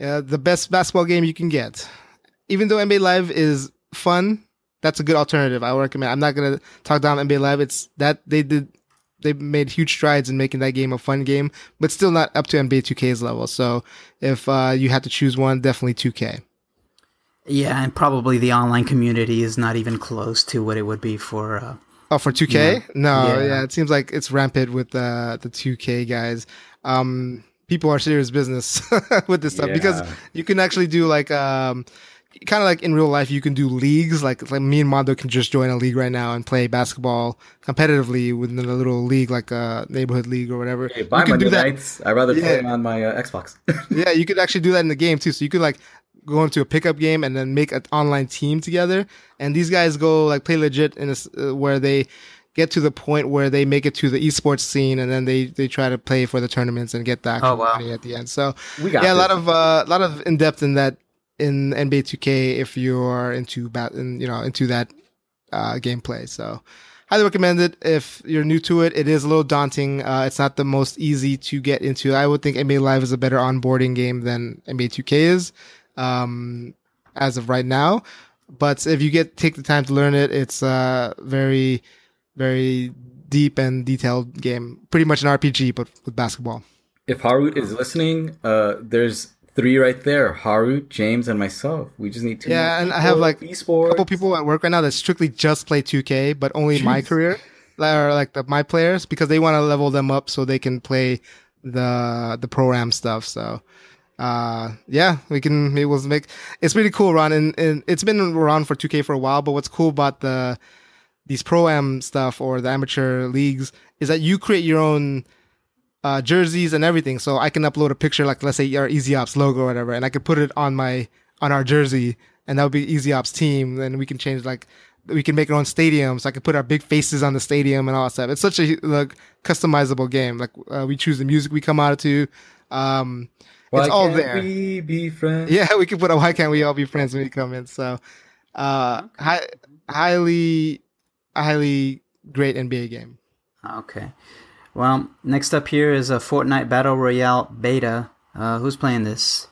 uh, the best basketball game you can get. Even though NBA Live is fun, that's a good alternative. I recommend. I'm not gonna talk down NBA Live. It's that they did they made huge strides in making that game a fun game, but still not up to NBA 2K's level. So if uh, you had to choose one, definitely 2K. yeah, and probably the online community is not even close to what it would be for. Uh, Oh, for 2K? No, Yeah. yeah. it seems like it's rampant with uh, the 2K guys. Um, people are serious business *laughs* with this stuff because you can actually do like um, kind of like in real life, you can do leagues. Like like me and Mondo can just join a league right now and play basketball competitively within a little league, like a neighborhood league or whatever. Hey, buy you can do that. nights. I'd rather play Yeah. on my uh, Xbox. *laughs* yeah, you could actually do that in the game too. So you could like go into a pickup game and then make an online team together. And these guys go like play legit in a s uh, where they get to the point where they make it to the esports scene and then they they try to play for the tournaments and get the actual Oh, wow. money at the end. So we got yeah, a lot this. of uh, lot of in depth in that in NBA 2K if you are into bat in, you know into that uh, gameplay. So highly recommend it if you're new to it. It is a little daunting. Uh, it's not the most easy to get into. I would think NBA Live is a better onboarding game than NBA 2K is um, as of right now. But if you get take the time to learn it, it's a very very deep and detailed game. Pretty much an RPG, but with basketball. If Harut is listening, uh, there's three right there: Harut, James, and myself. We just need two. Yeah, and I have, like, esports. a couple people at work right now that strictly just play 2K, but only my Jeez. career, or like the my players, because they want to level them up so they can play the the program stuff. So, uh, yeah, we can maybe we'll make it's really cool, Ron, and, and it's been around for 2K for a while. But what's cool about the these pro am stuff or the amateur leagues is that you create your own uh, jerseys and everything. So I can upload a picture, like let's say our Easy Ops logo or whatever, and I could put it on my on our jersey, and that would be Easy Ops team. And we can change like we can make our own stadium, so I can put our big faces on the stadium and all that stuff. It's such a like customizable game. Like uh, we choose the music we come out to. Um, Why it's all can't there. We be friends. *laughs* yeah, we can put a why can't we all be friends when we come in? So, uh, hi, highly, highly great NBA game. okay. Well, next up here is a Fortnite Battle Royale beta. Uh, who's playing this?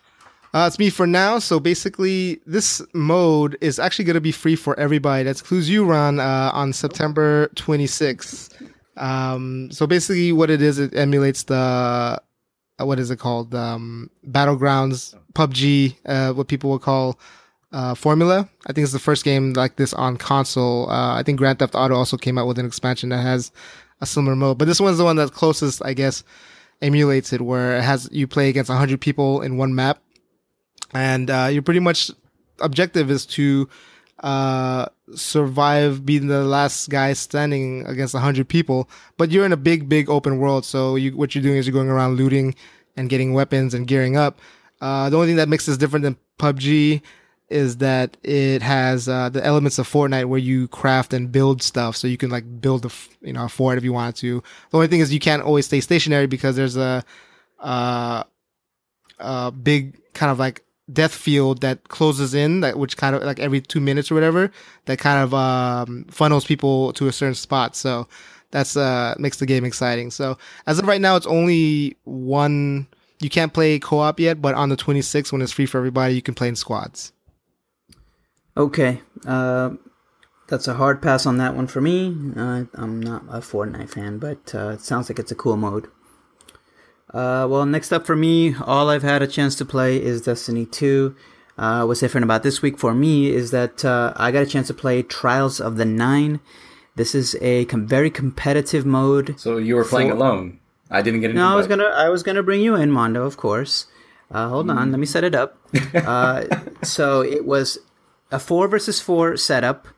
Uh, it's me for now. So basically, this mode is actually going to be free for everybody. That includes you, Ron, uh, on September 26th. Um, so basically, what it is, it emulates the uh, what is it called? Um, Battlegrounds, PUBG, uh, what people would call uh, Formula. I think it's the first game like this on console. Uh, I think Grand Theft Auto also came out with an expansion that has a similar mode, but this one's the one that's closest, I guess, emulates it, where it has you play against 100 people in one map. And uh, your pretty much objective is to uh, survive being the last guy standing against 100 people. But you're in a big big open world so you what you're doing is you're going around looting and getting weapons and gearing up. Uh, the only thing that makes this different than pubg is that it has uh, the elements of Fortnite where you craft and build stuff, so you can like build a you know a fort if you wanted to. The only thing is you can't always stay stationary because there's a uh, a big kind of like death field that closes in that which kind of like every two minutes or whatever that kind of um, funnels people to a certain spot. So that's uh makes the game exciting. So as of right now it's only one you can't play co-op yet but on the 26th when it's free for everybody you can play in squads Okay. Uh, that's a hard pass on that one for me. Uh, I'm not a Fortnite fan, but uh, it sounds like it's a cool mode. Uh, well, next up for me, all I've had a chance to play is Destiny 2. Uh, what's different about this week for me is that uh, I got a chance to play Trials of the Nine. This is a com- very competitive mode. So you were playing For- alone. I didn't get No, I was gonna I was gonna bring you in, Mondo, of course. Uh, hold on, let me set it up. *laughs* Uh, so it was a four versus four setup,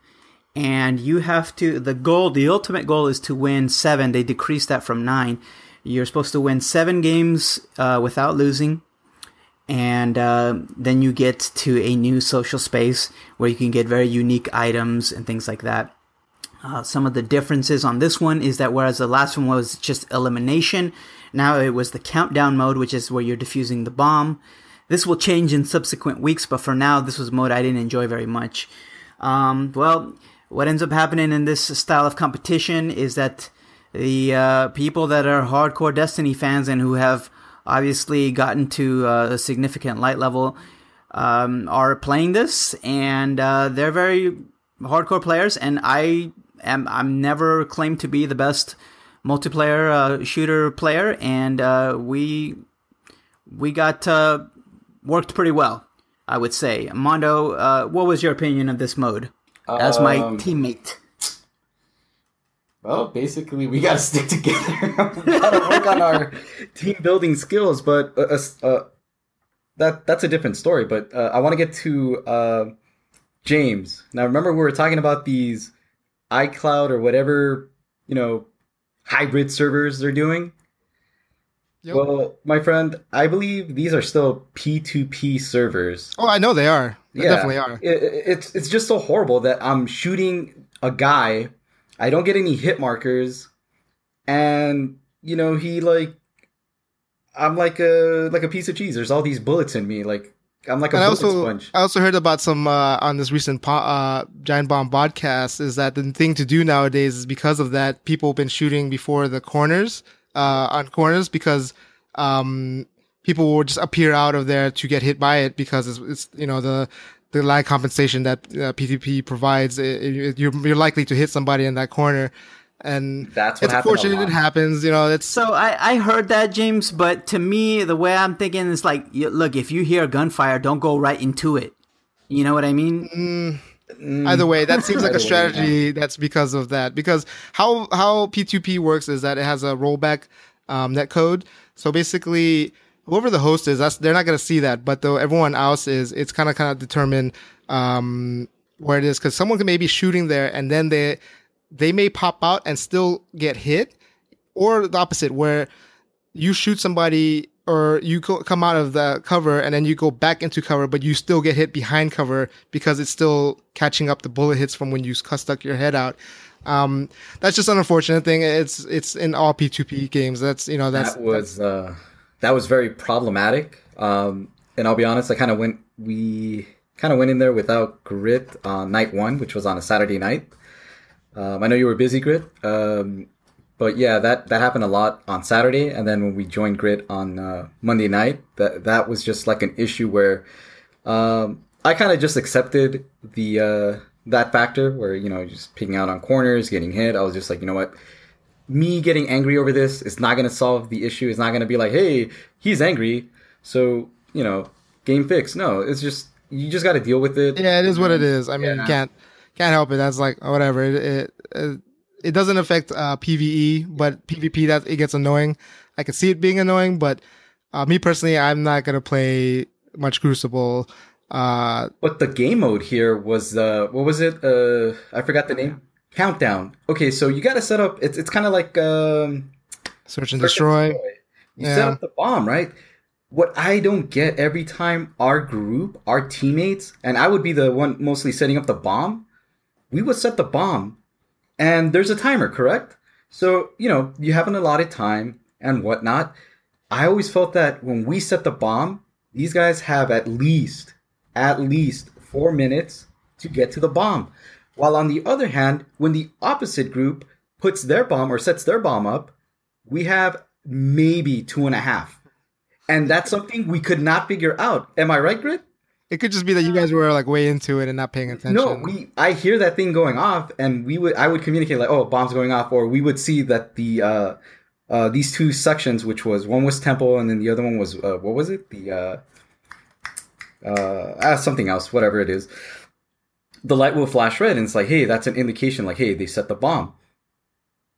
and you have to the goal, the ultimate goal is to win seven. They decreased that from nine. You're supposed to win seven games uh, without losing, and uh, then you get to a new social space where you can get very unique items and things like that. Uh, some of the differences on this one is that whereas the last one was just elimination, now it was the countdown mode, which is where you're defusing the bomb. This will change in subsequent weeks, but for now, this was mode I didn't enjoy very much. Um, well, what ends up happening in this style of competition is that the uh, people that are hardcore Destiny fans and who have obviously gotten to uh, a significant light level um, are playing this, and uh, they're very hardcore players. And I am I'm never claimed to be the best multiplayer uh, shooter player, and uh, we we got uh, worked pretty well, I would say. Mondo, uh, what was your opinion of this mode as my Um, teammate? Well, basically, we gotta stick together. *laughs* we gotta *laughs* work on our team building skills. But uh, uh, uh, that that's a different story. But uh, I want to get to uh, James. Now, remember we were talking about these iCloud or whatever you know hybrid servers they're doing. Yep. Well, my friend, I believe these are still P2P servers. Oh, I know they are. They definitely are. It, it- it's it's just so horrible that I'm shooting a guy, I don't get any hit markers, and you know he like, I'm like a like a piece of cheese. There's all these bullets in me. Like I'm like a And I bullet also sponge. I also heard about some uh, on this recent po- uh, Giant Bomb podcast is that the thing to do nowadays is because of that people have been shooting before the corners uh, on corners because um, people will just appear out of there to get hit by it because it's, it's you know the the lag compensation that uh, P2P provides. It, it- you're you're likely to hit somebody in that corner, and That's what it's unfortunate it happens. You know, it's So I, I heard that, James, but to me, the way I'm thinking is like, look, if you hear gunfire, don't go right into it. You know what I mean? Either way, that seems like *laughs* a way, strategy that's because of that. Because how how P2P works is that it has a rollback um, net code. So basically, whoever the host is, that's they're not going to see that, but though everyone else is, it's kind of kind of determine um, where it is because someone can maybe shooting there and then they they may pop out and still get hit, or the opposite where you shoot somebody or you co- come out of the cover and then you go back into cover, but you still get hit behind cover because it's still catching up the bullet hits from when you stuck your head out. Um, that's just an unfortunate thing. It's it's in all P2P games. That's you know that's that was uh, that was very problematic. Um, and I'll be honest, I kind of went we kind of went in there without grit on night one, which was on a Saturday night. Um, I know you were busy, grit, um, but yeah, that that happened a lot on Saturday, and then when we joined grit on uh, Monday night, that that was just like an issue where um, I kind of just accepted the uh, that factor where you know just picking out on corners, getting hit. I was just like, you know what, me getting angry over this is not going to solve the issue. It's not going to be like, hey, he's angry, so you know, game fix. No, it's just you just got to deal with it. yeah, it is what it is. I mean, Yeah. you can't can't help it. That's like whatever. It it, it, it doesn't affect uh, PVE, but PvP that it gets annoying. I can see it being annoying, but uh, me personally, I'm not gonna play much Crucible. Uh, But the game mode here was uh, what was it? Uh, I forgot the name. Countdown. Okay, so you got to set up. It's it's kind of like um, search and destroy. You Yeah. set up the bomb, right? What I don't get every time our group, our teammates, and I would be the one mostly setting up the bomb, we would set the bomb and there's a timer, correct? So, you know, you have an allotted time and whatnot. I always felt that when we set the bomb, these guys have at least, at least four minutes to get to the bomb. While on the other hand, when the opposite group puts their bomb or sets their bomb up, we have maybe two and a half. And that's something we could not figure out. Am I right, Grit? It could just be that you guys were like way into it and not paying attention. No, we. I hear that thing going off, and we would. I would communicate like, "Oh, bombs going off," or we would see that the uh, uh, these two sections, which was one was temple, and then the other one was uh, what was it? The uh, uh, ah, something else, whatever it is. The light will flash red, and it's like, hey, that's an indication, like, hey, they set the bomb.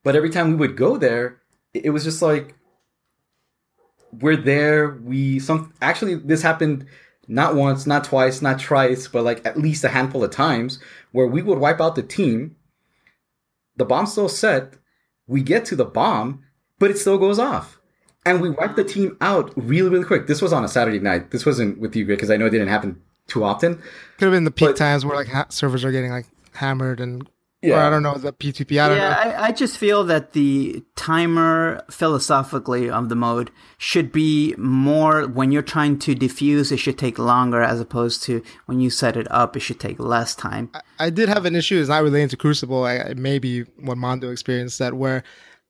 But every time we would go there, it it was just like we're there. We some actually this happened not once, not twice, not thrice, but like at least a handful of times where we would wipe out the team. The bomb still set. We get to the bomb, but it still goes off. and we wipe the team out really, really quick. This was on a Saturday night. This wasn't with you because I know it didn't happen too often. Could have been the peak But- times where like ha- servers are getting like hammered and or Yeah. I don't know the P2P. I don't yeah, know. I, I just feel that the timer philosophically of the mode should be more when you're trying to diffuse, it should take longer as opposed to when you set it up, it should take less time. I did have an issue. It's not relating to Crucible. I, it may be what Mondo experienced that where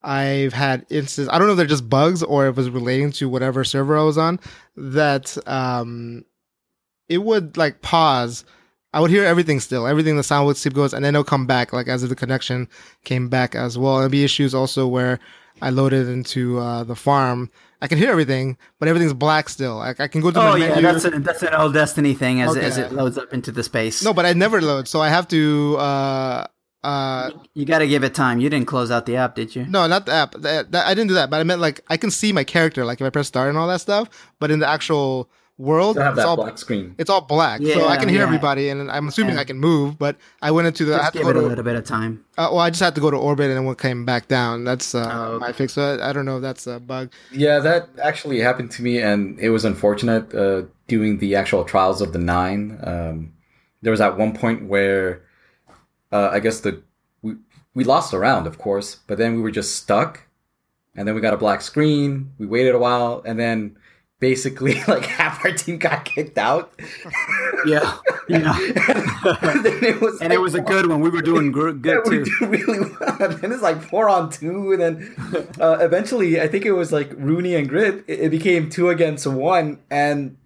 I've had instances. I don't know if they're just bugs or if it was relating to whatever server I was on. That um, it would like pause. I would hear everything still. Everything the sound would sleep goes, and then it'll come back like as if the connection came back as well. There'd be issues also where I loaded into uh, the farm. I can hear everything, but everything's black still. Like I can go to Oh my yeah, menu. that's a, that's an old Destiny thing as, as it loads up into the space. no, but I never load, so I have to. Uh, uh, you got to give it time. You didn't close out the app, did you? No, not the app. That, that- I didn't do that, but I meant like I can see my character, like if I press start and all that stuff. But in the actual world, To have it's that all black screen. it's all black, so I can hear yeah. everybody, and I'm assuming Yeah. I can move. But I went into the. I Just had give go it a to. little bit of time. Uh, well, I just had to go to orbit, and then we came back down. That's uh, Oh, okay. my fix. So I, I don't know if that's a bug. Yeah, that actually happened to me, and it was unfortunate uh, doing the actual trials of the nine. Um, there was at one point where uh, I guess the we, we lost a round, of course, but then we were just stuck, and then we got a black screen. We waited a while, and then basically *laughs* like half our team got kicked out. Yeah, yeah. *laughs* and it was and like it was a good one. We were doing gr- *laughs* Yeah, good we too. do really well. And then it's like four on two, and then uh, eventually, I think it was like Rooney and Grit. It, it became two against one, and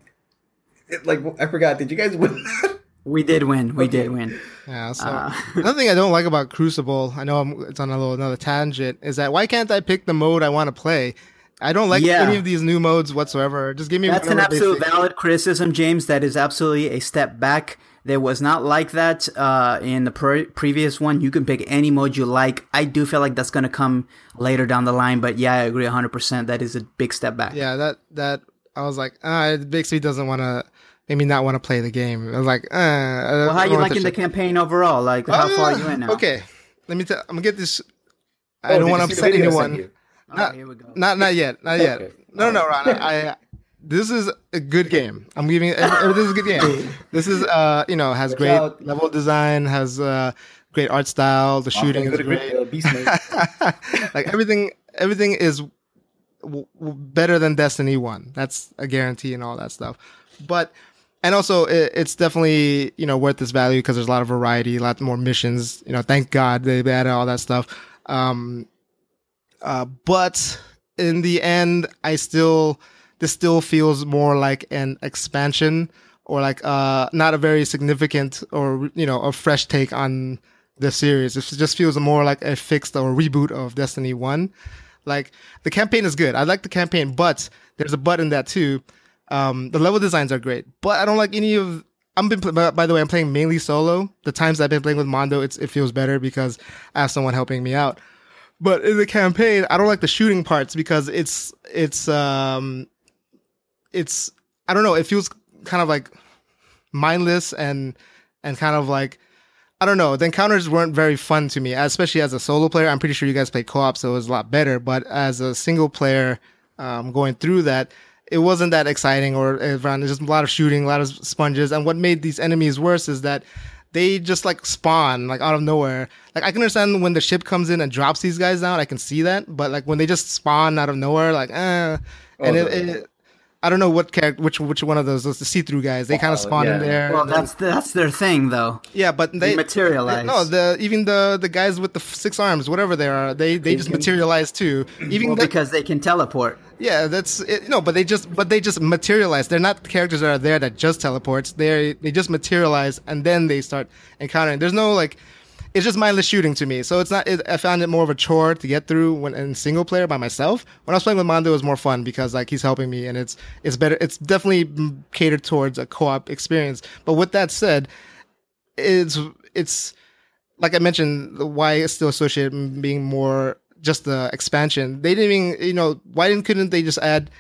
it, like I forgot. Did you guys win? that? We did win. We did win. Yeah. So Uh, another thing I don't like about Crucible, I know I'm, it's on a little another tangent, is that why can't I pick the mode I want to play? I don't like Yeah. any of these new modes whatsoever. Just give me That's an absolute basic- valid criticism, James. That is absolutely a step back. There was not like that uh, in the pre- previous one. You can pick any mode you like. I do feel like that's going to come later down the line, but yeah, I agree 100%. That is a big step back. yeah that that i was like ah it makes doesn't want to make me not want to play the game i was like uh Well, how you liking the campaign overall? Like, how far are you in now? okay let me tell i'm gonna get this i Oh, don't want to upset video I anyone you? Oh, not, here we go. not not yet not yet Okay. no no ron I, I this is a good game i'm giving *laughs* it this is a good game *laughs* this is uh you know has Watch great out. level design has uh great art style the shooting is great Grit, uh, Beast Mode. *laughs* like everything everything is w- w- better than destiny 1 that's a guarantee and all that stuff but and also it, it's definitely you know worth its value because there's a lot of variety a lot more missions you know thank god they added all that stuff um uh but in the end i still this still feels more like an expansion or like uh not a very significant or you know a fresh take on the series. It just feels more like a fixed or reboot of destiny 1 like the campaign is good. I like the campaign but there's a but in that too. Um the level designs are great but i don't like any of i'm been by the way i'm playing mainly solo. The times i've been playing with mondo it's it feels better because i have someone helping me out but in the campaign i don't like the shooting parts because it's it's um it's i don't know it feels kind of like mindless and and kind of like I don't know. The encounters weren't very fun to me, especially as a solo player. I'm pretty sure you guys played co-op, so it was a lot better. But as a single player, um, going through that, it wasn't that exciting. Or around, just a lot of shooting, a lot of sponges, and what made these enemies worse is that they just like spawn like out of nowhere. Like I can understand when the ship comes in and drops these guys down, I can see that. But like when they just spawn out of nowhere, like eh, and Oh, it, it, I don't know what character, which which one of those, those the see-through guys. They kind of spawn in there. Well, and then- that's that's their thing, though. yeah, but they materialize. No, the even the the guys with the six arms, whatever they are, they they just can- materialize too. Even Well, the- because they can teleport. yeah, that's it, no, but they just but they just materialize. They're not characters that are there that just teleports. They they just materialize and then they start encountering. There's no like. It's just mindless shooting to me, so it's not. It, I found it more of a chore to get through when in single player by myself. When I was playing with Mondo, it was more fun because like he's helping me, and it's it's better. It's definitely catered towards a co-op experience. But with that said, it's it's like I mentioned, why it's still associated being more just the expansion. They didn't even, you know, why didn't couldn't they just add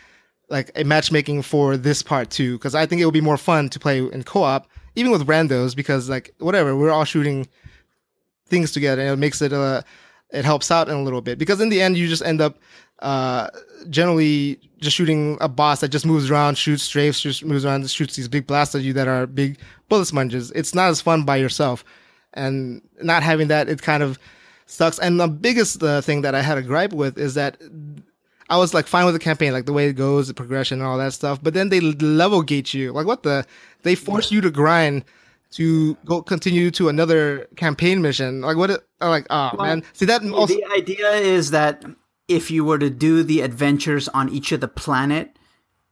like a matchmaking for this part too? Because I think it would be more fun to play in co-op, even with randos, because like whatever, we're all shooting things together, and it makes it a it helps out in a little bit because in the end you just end up uh, generally just shooting a boss that just moves around, shoots strafes, just moves around, shoots these big blasts at you that are big bullet sponges. It's not as fun by yourself, and not having that, it kind of sucks. And the biggest uh, thing that I had a gripe with is that I was like fine with the campaign, like the way it goes, the progression, and all that stuff. But then they level gate you. Like what the? They force you to grind to go continue to another campaign mission. Like what? I'm like, oh well, man. See that? Also- the idea is that if you were to do the adventures on each of the planet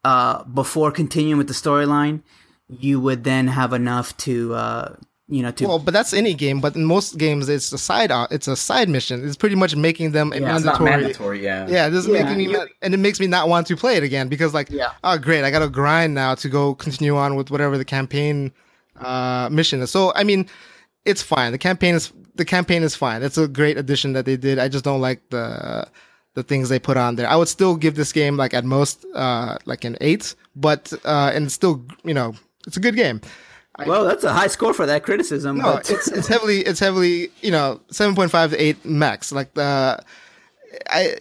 uh, before continuing with the storyline, you would then have enough to. Uh, you know, to well, but that's any game. But in most games, it's a side. Uh, it's a side mission. It's pretty much making them a yeah, mandatory. mandatory. Yeah, yeah. This is yeah, making me, and it makes me not want to play it again because, like, yeah. oh, great, I got to grind now to go continue on with whatever the campaign uh, mission. So, I mean, it's fine. The campaign is the campaign is fine. It's a great addition that they did. I just don't like the the things they put on there. I would still give this game like at most uh like an eight, but uh and still you know it's a good game. Well, that's a high score for that criticism. No, but... it's it's *laughs* heavily it's heavily you know seven point five to eight max. Like the I.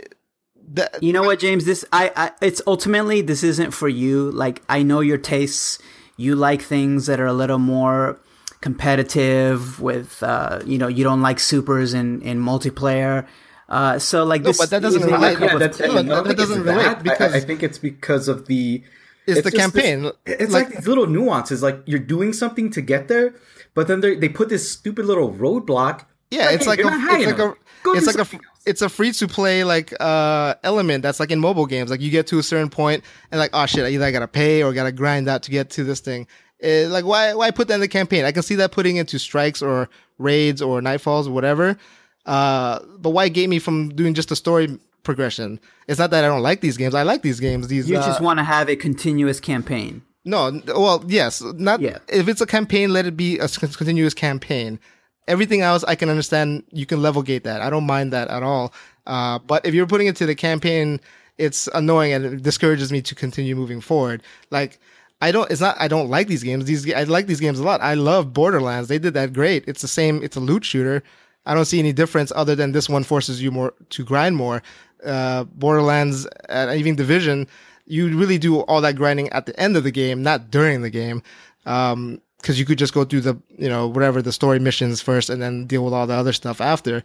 The, you know what, James? This I, I it's ultimately this isn't for you. Like I know your tastes. You like things that are a little more competitive. With uh, you know, you don't like supers in in multiplayer. Uh, so like no, this, but that doesn't relate. Yeah, that, no, that doesn't relate because I, I think it's because of the it's, it's the campaign. This, it's like, like, these little nuances. Like you're doing something to get there, but then they put this stupid little roadblock. Yeah, like, it's, hey, like a, it's like a, it's like a, it's a free to play like uh element that's like in mobile games. Like you get to a certain point and like oh shit, I either I gotta pay or gotta grind out to get to this thing. It, like why why put that in the campaign? I can see that putting into strikes or raids or nightfalls or whatever. Uh, but why gate me from doing just a story progression. It's not that I don't like these games. I like these games. These you just uh, want to have a continuous campaign. No, well, yes, not. Yeah. If it's a campaign, let it be a continuous campaign. Everything else, I can understand. You can level gate that. I don't mind that at all. Uh, but if you're putting it to the campaign, it's annoying and it discourages me to continue moving forward. Like. I don't. It's not. I don't like these games. These I like these games a lot. I love Borderlands. They did that great. It's the same. It's a loot shooter. I don't see any difference other than this one forces you more to grind more uh, Borderlands and even Division, you really do all that grinding at the end of the game, not during the game. Um, cause you could just go through the, you know, whatever the story missions first and then deal with all the other stuff after.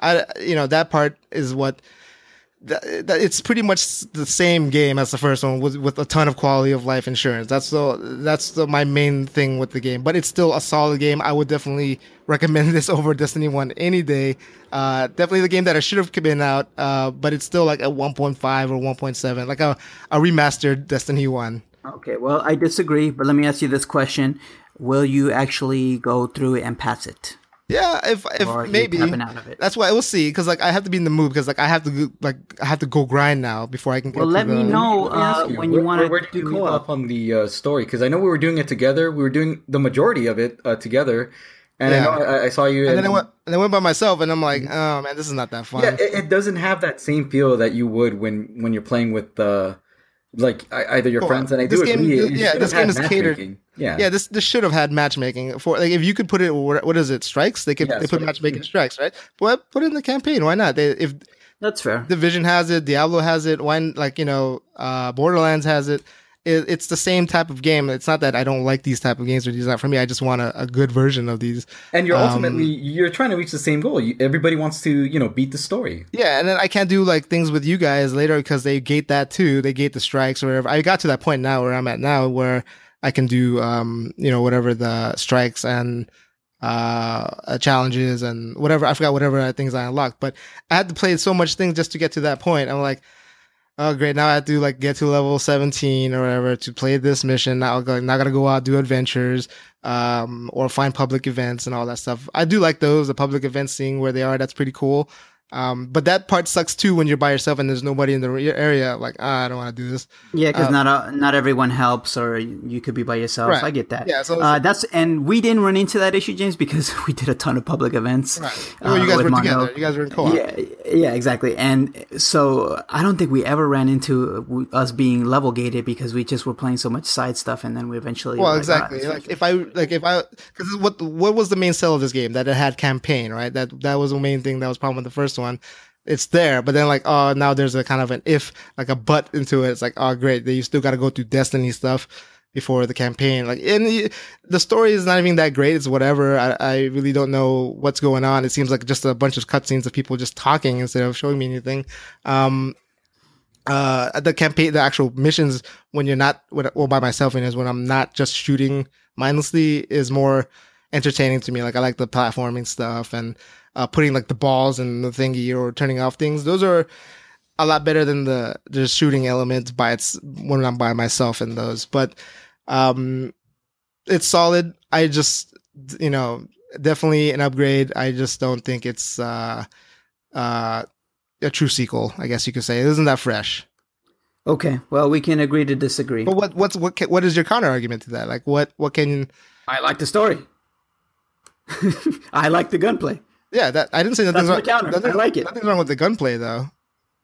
I, you know, that part is what, that, that it's pretty much the same game as the first one with, with a ton of quality of life insurance. That's the that's the, my main thing with the game. But it's still a solid game. I would definitely *laughs* recommend this over Destiny One any day. Uh, definitely the game that I should have been out, uh, but it's still like a 1.5 or 1.7, like a, a remastered Destiny One. Okay, well I disagree, but let me ask you this question: Will you actually go through it and pass it? Yeah, if if maybe that's why we'll see. Because like I have to be in the mood because like I have to like I have to go grind now before I can. Well, let the, me know uh, you, when you want to. Where did you go up on the uh, story? Because I know we were doing it together. We were doing the majority of it uh, together. And yeah. I know I, I, saw you, and, and then I went, and I went by myself, and I'm like, oh man, this is not that fun. Yeah, it, it doesn't have that same feel that you would when when you're playing with the like either your friends and I this do game, agree. Yeah, this game is catered. Yeah, yeah. This this should have had matchmaking for like if you could put it. What is it? Strikes. They could yeah, they put matchmaking strikes, right? But put it in the campaign. Why not? They if that's fair. Division has it. Diablo has it. Why like you know uh, Borderlands has it it, it's the same type of game. It's not that I don't like these type of games or these not for me. I just want a, a good version of these. And you're um, ultimately you're trying to reach the same goal. You, everybody wants to you know beat the story. Yeah, and then I can't do like things with you guys later because they gate that too. They gate the strikes or whatever. I got to that point now where I'm at now where I can do um you know whatever the strikes and uh challenges and whatever I forgot whatever things I unlocked. But I had to play so much things just to get to that point. I'm like oh great. Now i have to like get to level 17 or whatever to play this mission. Now i'm not gonna go out do adventures um, or find public events and all that stuff. I do like those the public events seeing where they are. That's pretty cool um, but that part sucks too when you're by yourself and there's nobody in the area. Like, ah, I don't want to do this. Yeah, because uh, not uh, not everyone helps, or you could be by yourself. Right. I get that. Yeah, so uh, that's and we didn't run into that issue, James, because *laughs* we did a ton of public events. Right. Well, uh, you guys were together. You guys were in co-op. Yeah, yeah, exactly. And so I don't think we ever ran into us being level gated because we just were playing so much side stuff, and then we eventually. Well, like, exactly. Ah, like if I like if I because what what was the main sell of this game that it had campaign, right? That that was the main thing that was problem with the first one. It's there, but then like oh now there's a kind of an if like a but into it. It's like oh great, you still got to go through Destiny stuff before the campaign. Like, and the story is not even that great. It's whatever. I, I really don't know what's going on. It seems like just a bunch of cutscenes of people just talking instead of showing me anything. Um, uh, the campaign, the actual missions when you're not, well, by myself and is when I'm not just shooting mindlessly is more entertaining to me. Like, I like the platforming stuff and, uh, putting like the balls and the thingy or turning off things. Those are, a lot better than the the shooting element by its when I'm by myself in those. But um, it's solid. I just you know definitely an upgrade. I just don't think it's uh, uh, a true sequel. I guess you could say it isn't that fresh. Okay, well we can agree to disagree. But what what's what what is your counter argument to that? Like what what can I like the story. *laughs* I like the gunplay. Yeah, that I didn't say nothing's That's wrong. counter. Nothing, I like it. Nothing's wrong with the gunplay though.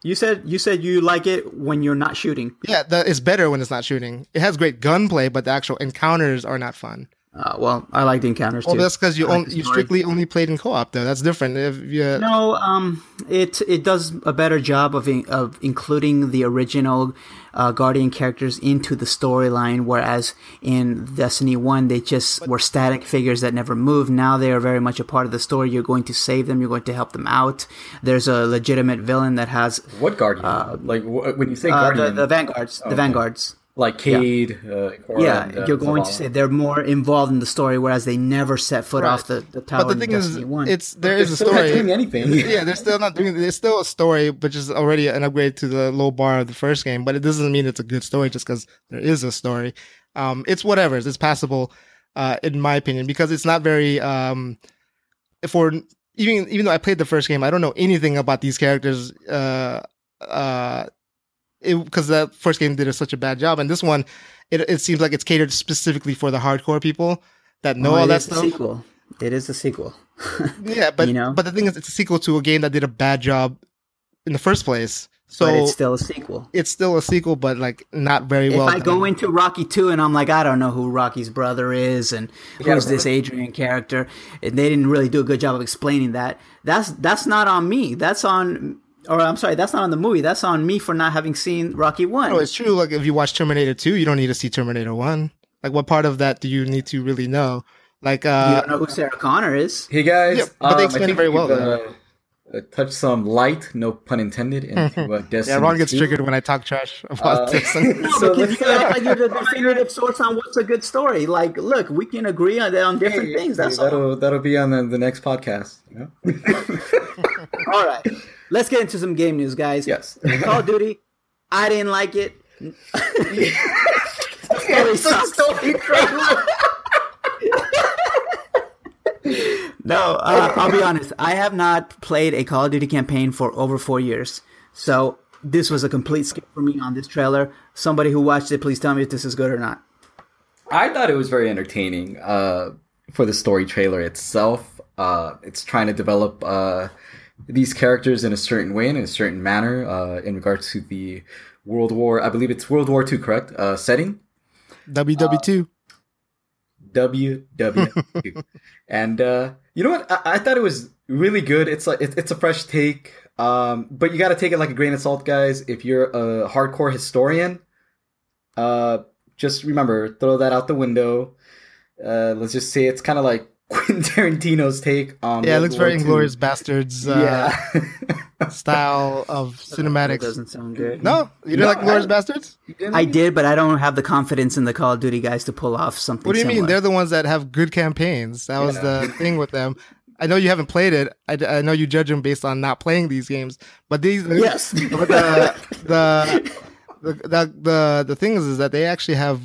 You said you said you like it when you're not shooting. Yeah, that it's better when it's not shooting. It has great gunplay, but the actual encounters are not fun. Uh, well, I like the encounters Well, too. that's because you like on, the you strictly only played in co-op though. That's different. If you No, um, it it does a better job of in, of including the original uh, Guardian characters into the storyline, whereas in Destiny One they just were static figures that never moved. Now they are very much a part of the story. You're going to save them. You're going to help them out. There's a legitimate villain that has What guardian? like wh- when you say uh, the, guardian, the vanguards. The okay. vanguards. Like Cayde, uh, Cora, Yeah, and, uh, you're going to say they're more involved in the story, whereas they never set foot Right. off the, the tower. but the thing is, 1. it's there a still not story. doing anything. *laughs* yeah, they're still not doing. There's still a story, which is already an upgrade to the low bar of the first game. But it doesn't mean it's a good story just because there is a story. Um, it's whatever. It's passable, uh, in my opinion, because it's not very. Um, for even even though I played the first game, I don't know anything about these characters. Uh, uh, because that first game did such a bad job, and this one, it it seems like it's catered specifically for the hardcore people that know Oh, all it that is a stuff. sequel. It is a sequel. *laughs* Yeah, but You know? but the thing is, it's a sequel to a game that did a bad job in the first place. So but it's, still a sequel. It's still a sequel, but like not very If well. I go into Rocky 2 and I'm like, I don't know who Rocky's brother is and who's this Adrian character, and they didn't really do a good job of explaining that, that's that's not on me. That's on, or I'm sorry, that's not on the movie. That's on me for not having seen Rocky 1. no, it's true. Like if you watch Terminator Two, you don't need to see Terminator One. Like what part of that do you need to really know? Like you uh, don't know who Sarah Connor is. Hey guys, Yeah, but they um, I explain it very well, we've, Uh, uh, touched some light, no pun intended, into *laughs* uh, Destiny. yeah, Ron gets 2. triggered when I talk trash about Uh, this. *laughs* *laughs* No, So because let's, you act like you're the definitive source on what's a good story. Like, look, we can agree on, on different Hey, things. hey, That's all. that'll that'll be on the, the next podcast. You know? All right, let's get into some game news, guys. yes. Call of Duty. I didn't like it. *laughs* Story sucks. no, uh, I'll be honest. I have not played a Call of Duty campaign for over four years, so this was a complete skip for me on this trailer. Somebody who watched it, please tell me if this is good or not. I thought it was very entertaining uh, for the story trailer itself. Uh, it's trying to develop uh, these characters in a certain way, and in a certain manner, uh, in regards to the World War. I believe it's World War II, correct? Uh, setting. WW two. WW2. *laughs* and uh, you know what? I-, I thought it was really good. It's like it- it's a fresh take, um, but you got to take it like a grain of salt, guys. If you're a hardcore historian, uh, just remember throw that out the window. Uh, let's just say it's kind of like Quentin Tarantino's take on. Yeah, it looks War very II. Inglourious Basterds. Uh, yeah. *laughs* style of *laughs* That cinematics. doesn't sound good. No, you didn't No, like Inglourious Basterds? I did, but I don't have the confidence in the Call of Duty guys to pull off something. What do you mean? They're the ones that have good campaigns. That was Yeah. the thing with them. I know you haven't played it. I, I know you judge them based on not playing these games, but these Yes. but *laughs* the, the the the the the thing is, is that they actually have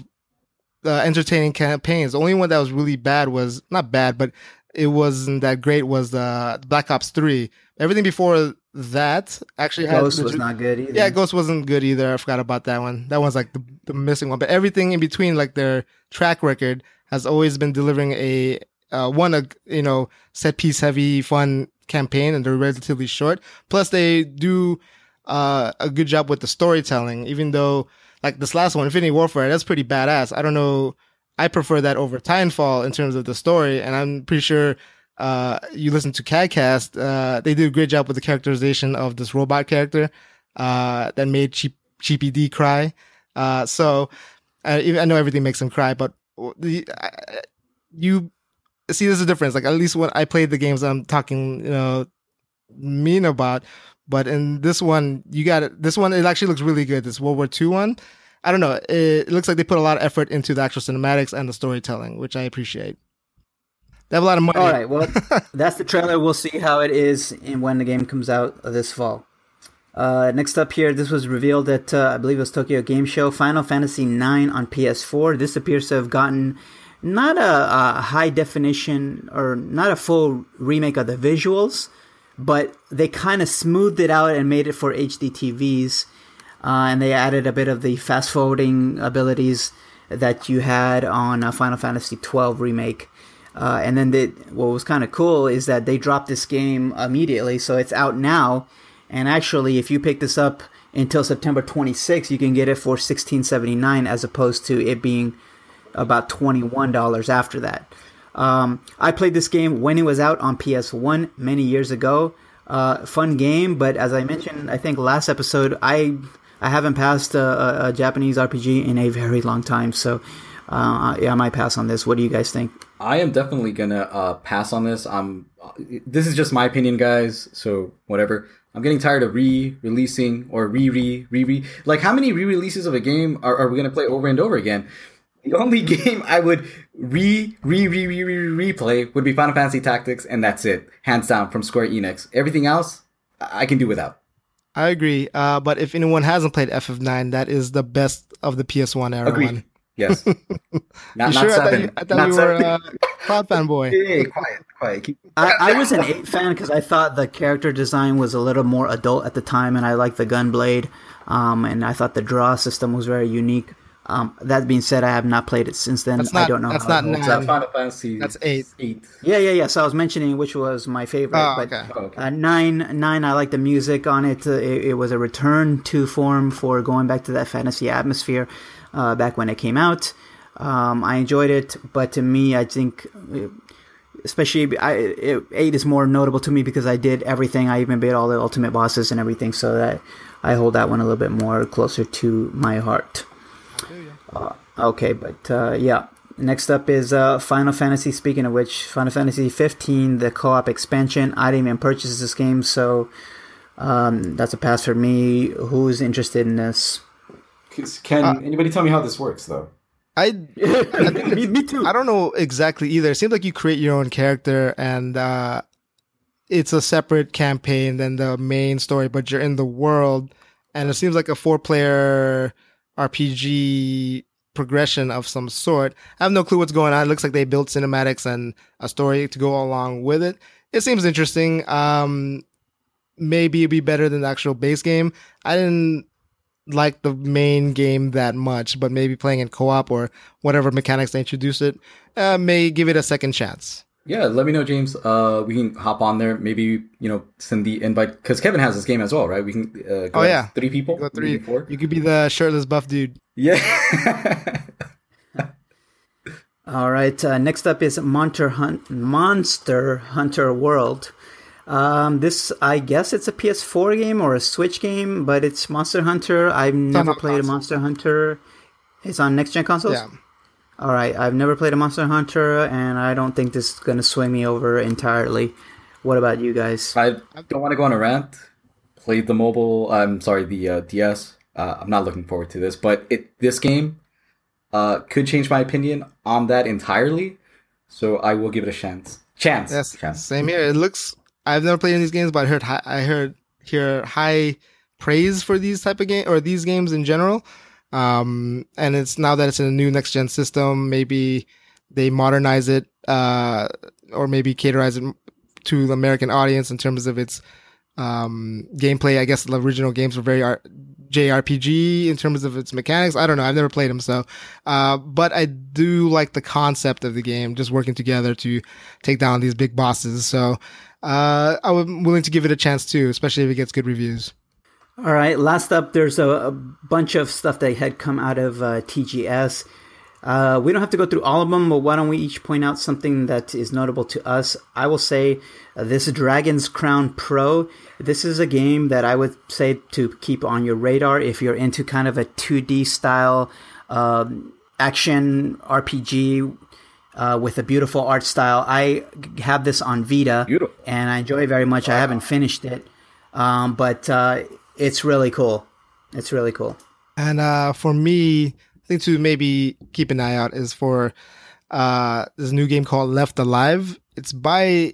uh, entertaining campaigns. The only one that was really bad was not bad, but it wasn't that great. Was the Black Ops Three. Everything before that actually had Ghost was legit- not good either. yeah, Ghost wasn't good either. I forgot about that one. That one's like the, the missing one. But everything in between, like their track record, has always been delivering a uh, one a you know set piece heavy fun campaign, and they're relatively short. Plus, they do uh, a good job with the storytelling. Even though like this last one, Infinity Warfare, that's pretty badass. I don't know. I prefer that over Titanfall in terms of the story, and I'm pretty sure uh, you listen to CAGcast, uh, they did a great job with the characterization of this robot character uh, that made Cheap, CheapyD cry. Uh, so I, I know everything makes him cry, but the, I, you see, there's a difference. Like at least when I played the games I'm talking, you know, mean about, but in this one, you got it. This one, it actually looks really good. This World War II one. I don't know. It, it looks like they put a lot of effort into the actual cinematics and the storytelling, which I appreciate. They have a lot of money. All right. Well, *laughs* that's the trailer. We'll see how it is and when the game comes out this fall. Uh, next up here, this was revealed at uh, I believe it was Tokyo Game Show. Final Fantasy IX on PS4. This appears to have gotten not a, a high definition or not a full remake of the visuals, but they kind of smoothed it out and made it for HD TVs. Uh, and they added a bit of the fast forwarding abilities that you had on uh, Final Fantasy XII remake. Uh, and then they, what was kind of cool is that they dropped this game immediately, so it's out now. And actually, if you pick this up until September 26, you can get it for 16.79 as opposed to it being about $21 after that. Um, I played this game when it was out on PS1 many years ago. Uh, fun game, but as I mentioned, I think last episode, I I haven't passed a, a, Japanese RPG in a very long time, so uh, yeah, I might pass on this. What do you guys think? I am definitely gonna uh, pass on this. I'm. This is just my opinion, guys. So whatever. I'm getting tired of re-releasing or re-re re-re. Like, how many re-releases of a game are, are we gonna play over and over again? The only *laughs* game I would re re re re re replay would be Final Fantasy Tactics, and that's it, hands down from Square Enix. Everything else, I can do without. I agree. Uh, but if anyone hasn't played FF9, that is the best of the PS1 era Agreed. one. Yes. *laughs* Not, not sure? I thought you, I thought not you were seven. a Cloud fanboy. *laughs* Hey, quiet, quiet. Keep- I, I was an eight fan because I thought the character design was a little more adult at the time, and I liked the gun blade, um, and I thought the draw system was very unique. Um, that being said, I have not played it since then. That's I don't know. that's how it not holds nine. up. Final Fantasy. That's eight. Eight. Yeah, yeah, yeah. So I was mentioning which was my favorite, Oh, but okay. Oh, okay. uh, nine, nine. I like the music on it. Uh, it. It was a return to form for going back to that fantasy atmosphere uh, back when it came out. Um, I enjoyed it, but to me, I think, uh, especially I, it, eight is more notable to me because I did everything. I even beat all the ultimate bosses and everything, so that I hold that one a little bit more closer to my heart. Uh, okay, but uh, yeah. Next up is uh, Final Fantasy. Speaking of which, Final Fantasy 15, the co-op expansion. I didn't even purchase this game, so um, that's a pass for me. Who's interested in this? Can Uh, anybody tell me how this works, though? I *laughs* me, me too. I don't know exactly either. It seems like you create your own character and uh, it's a separate campaign than the main story, but you're in the world, and it seems like a four-player RPG progression of some sort. I have no clue what's going on. It looks like they built cinematics and a story to go along with it. It seems interesting. Um, maybe it'd be better than the actual base game. I didn't like the main game that much, but maybe playing in co-op or whatever mechanics they introduce it uh, may give it a second chance. Yeah, let me know, James. Uh, we can hop on there. Maybe you know send the invite because Kevin has this game as well, right? We can. Uh, go Oh, yeah. three people. You, three, four. you could be the shirtless buff dude. Yeah. *laughs* All right. Uh, next up is Monster Hunt, Monster Hunter World. Um, this, I guess, it's a PS4 game or a Switch game, but it's Monster Hunter. I've never on played a. Monster Hunter. It's on next gen consoles. Yeah. All right. I've never played a Monster Hunter, and I don't think this is going to swing me over entirely. What about you guys? I don't want to go on a rant. Played the mobile. I'm sorry, the uh, DS. Uh, I'm not looking forward to this, but it this game uh, could change my opinion on that entirely. So I will give it a chance. Chance. Yes, Chance. same here. It looks. I've never played any of these games, but I heard hi- I heard hear high praise for these type of game or these games in general. Um, and it's now that it's in a new next gen system, maybe they modernize it, uh, or maybe caterize it to the American audience in terms of its um, gameplay. I guess the original games were very R- JRPG in terms of its mechanics. I don't know. I've never played them, so uh, but I do like the concept of the game, just working together to take down these big bosses. So uh, I'm willing to give it a chance too, especially if it gets good reviews. All right. Last up, there's a, a bunch of stuff that had come out of uh, TGS. Uh, we don't have to go through all of them, but why don't we each point out something that is notable to us? I will say uh, this Dragon's Crown Pro. This is a game that I would say to keep on your radar if you're into kind of a 2D style um, action RPG uh, with a beautiful art style. I have this on Vita, Beautiful. and I enjoy it very much. I haven't finished it, um, but uh, it's really cool. It's really cool. And uh, for me, I think to maybe keep an eye out is for uh, this new game called Left Alive. It's by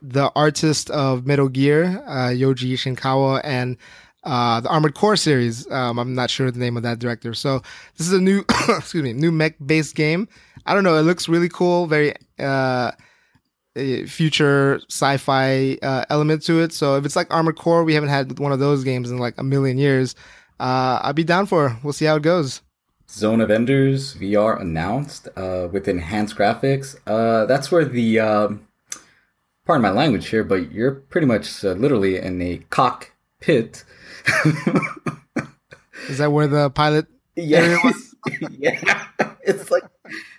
the artist of Metal Gear, uh, Yoji Shinkawa, and uh, the Armored Core series. Um, I'm not sure the name of that director. So this is a new, *coughs* excuse me, new mech-based game. I don't know. It looks really cool. Very uh, eh, future sci-fi uh, element to it. So if it's like Armored Core, we haven't had one of those games in like a million years. Uh, I'd be down for. it. We'll see how it goes. Zone of Enders VR announced uh, with enhanced graphics. Uh, that's where the um, pardon my language here, but you're pretty much uh, literally in a cockpit. *laughs* Is that where the pilot? yeah, *laughs* yeah. It's like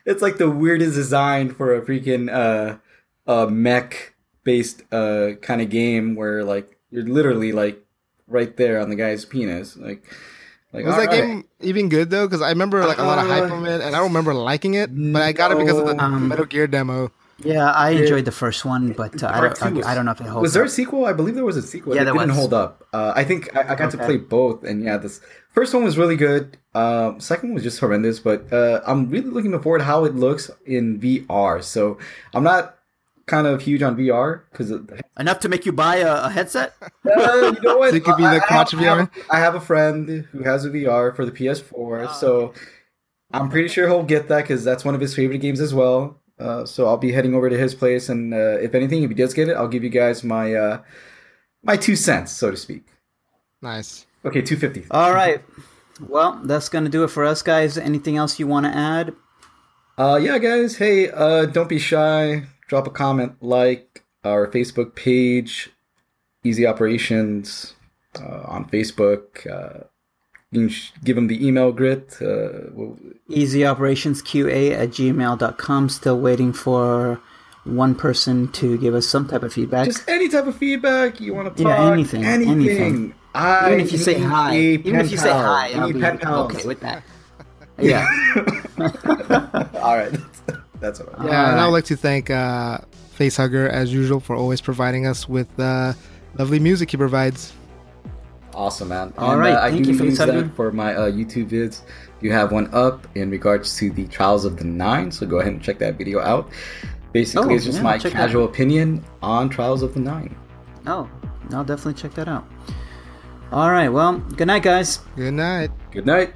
it's like the weirdest design for a freaking uh, uh mech based uh kind of game where like you're literally like right there on the guy's penis, like. Like, Was that alright. game even good though? Because I remember like a lot of hype Uh, on it, and I don't remember liking it. But I got it because of the. Um, Metal Gear demo. Yeah, I enjoyed the first one, but uh, I, don't, two was- I, I don't know if it holds. Was there a sequel? I believe there was a sequel. Yeah, it there didn't was. hold up. Uh, I think I, I got to play both, and yeah, this first one was really good. Um, second one was just horrendous, but uh, I'm really looking forward to how it looks in VR. So I'm not kind of huge on VR because enough to make you buy a, a headset? *laughs* uh, you know what? So it could be I- the I have- crotch I have, VR? I have a friend who has a VR for the PS4, Oh, so I'm pretty sure he'll get that because that's one of his favorite games as well. Uh, so I'll be heading over to his place, and uh, if anything, if he does get it, I'll give you guys my uh, my two cents, so to speak. Nice. Okay, two fifty. All right. Well, that's going to do it for us, guys. Anything else you want to add? Uh, yeah, guys. Hey, uh, don't be shy. Drop a comment, like our Facebook page, Easy Operations, uh, on Facebook. Uh, you can sh- give them the email grit. Uh, we'll- EasyOperationsQA at gmail.com. Still waiting for one person to give us some type of feedback. just any type of feedback you want to Yeah, talk. anything, anything. anything. I even if you say hi. Even if you say hi, I'll be okay with that. *laughs* Yeah. *laughs* All right, that's all right. Yeah, and I would like to thank uh, Facehugger as usual for always providing us with uh, lovely music he provides. Awesome, man. All and, right, uh, I thank do you for use that for my uh, YouTube vids. You have one up in regards to the Trials of the Nine, so go ahead and check that video out. Basically, Oh, it's just yeah, my check that casual opinion on Trials of the Nine. Oh, I'll definitely check that out. All right. Well, good night, guys. Good night. Good night.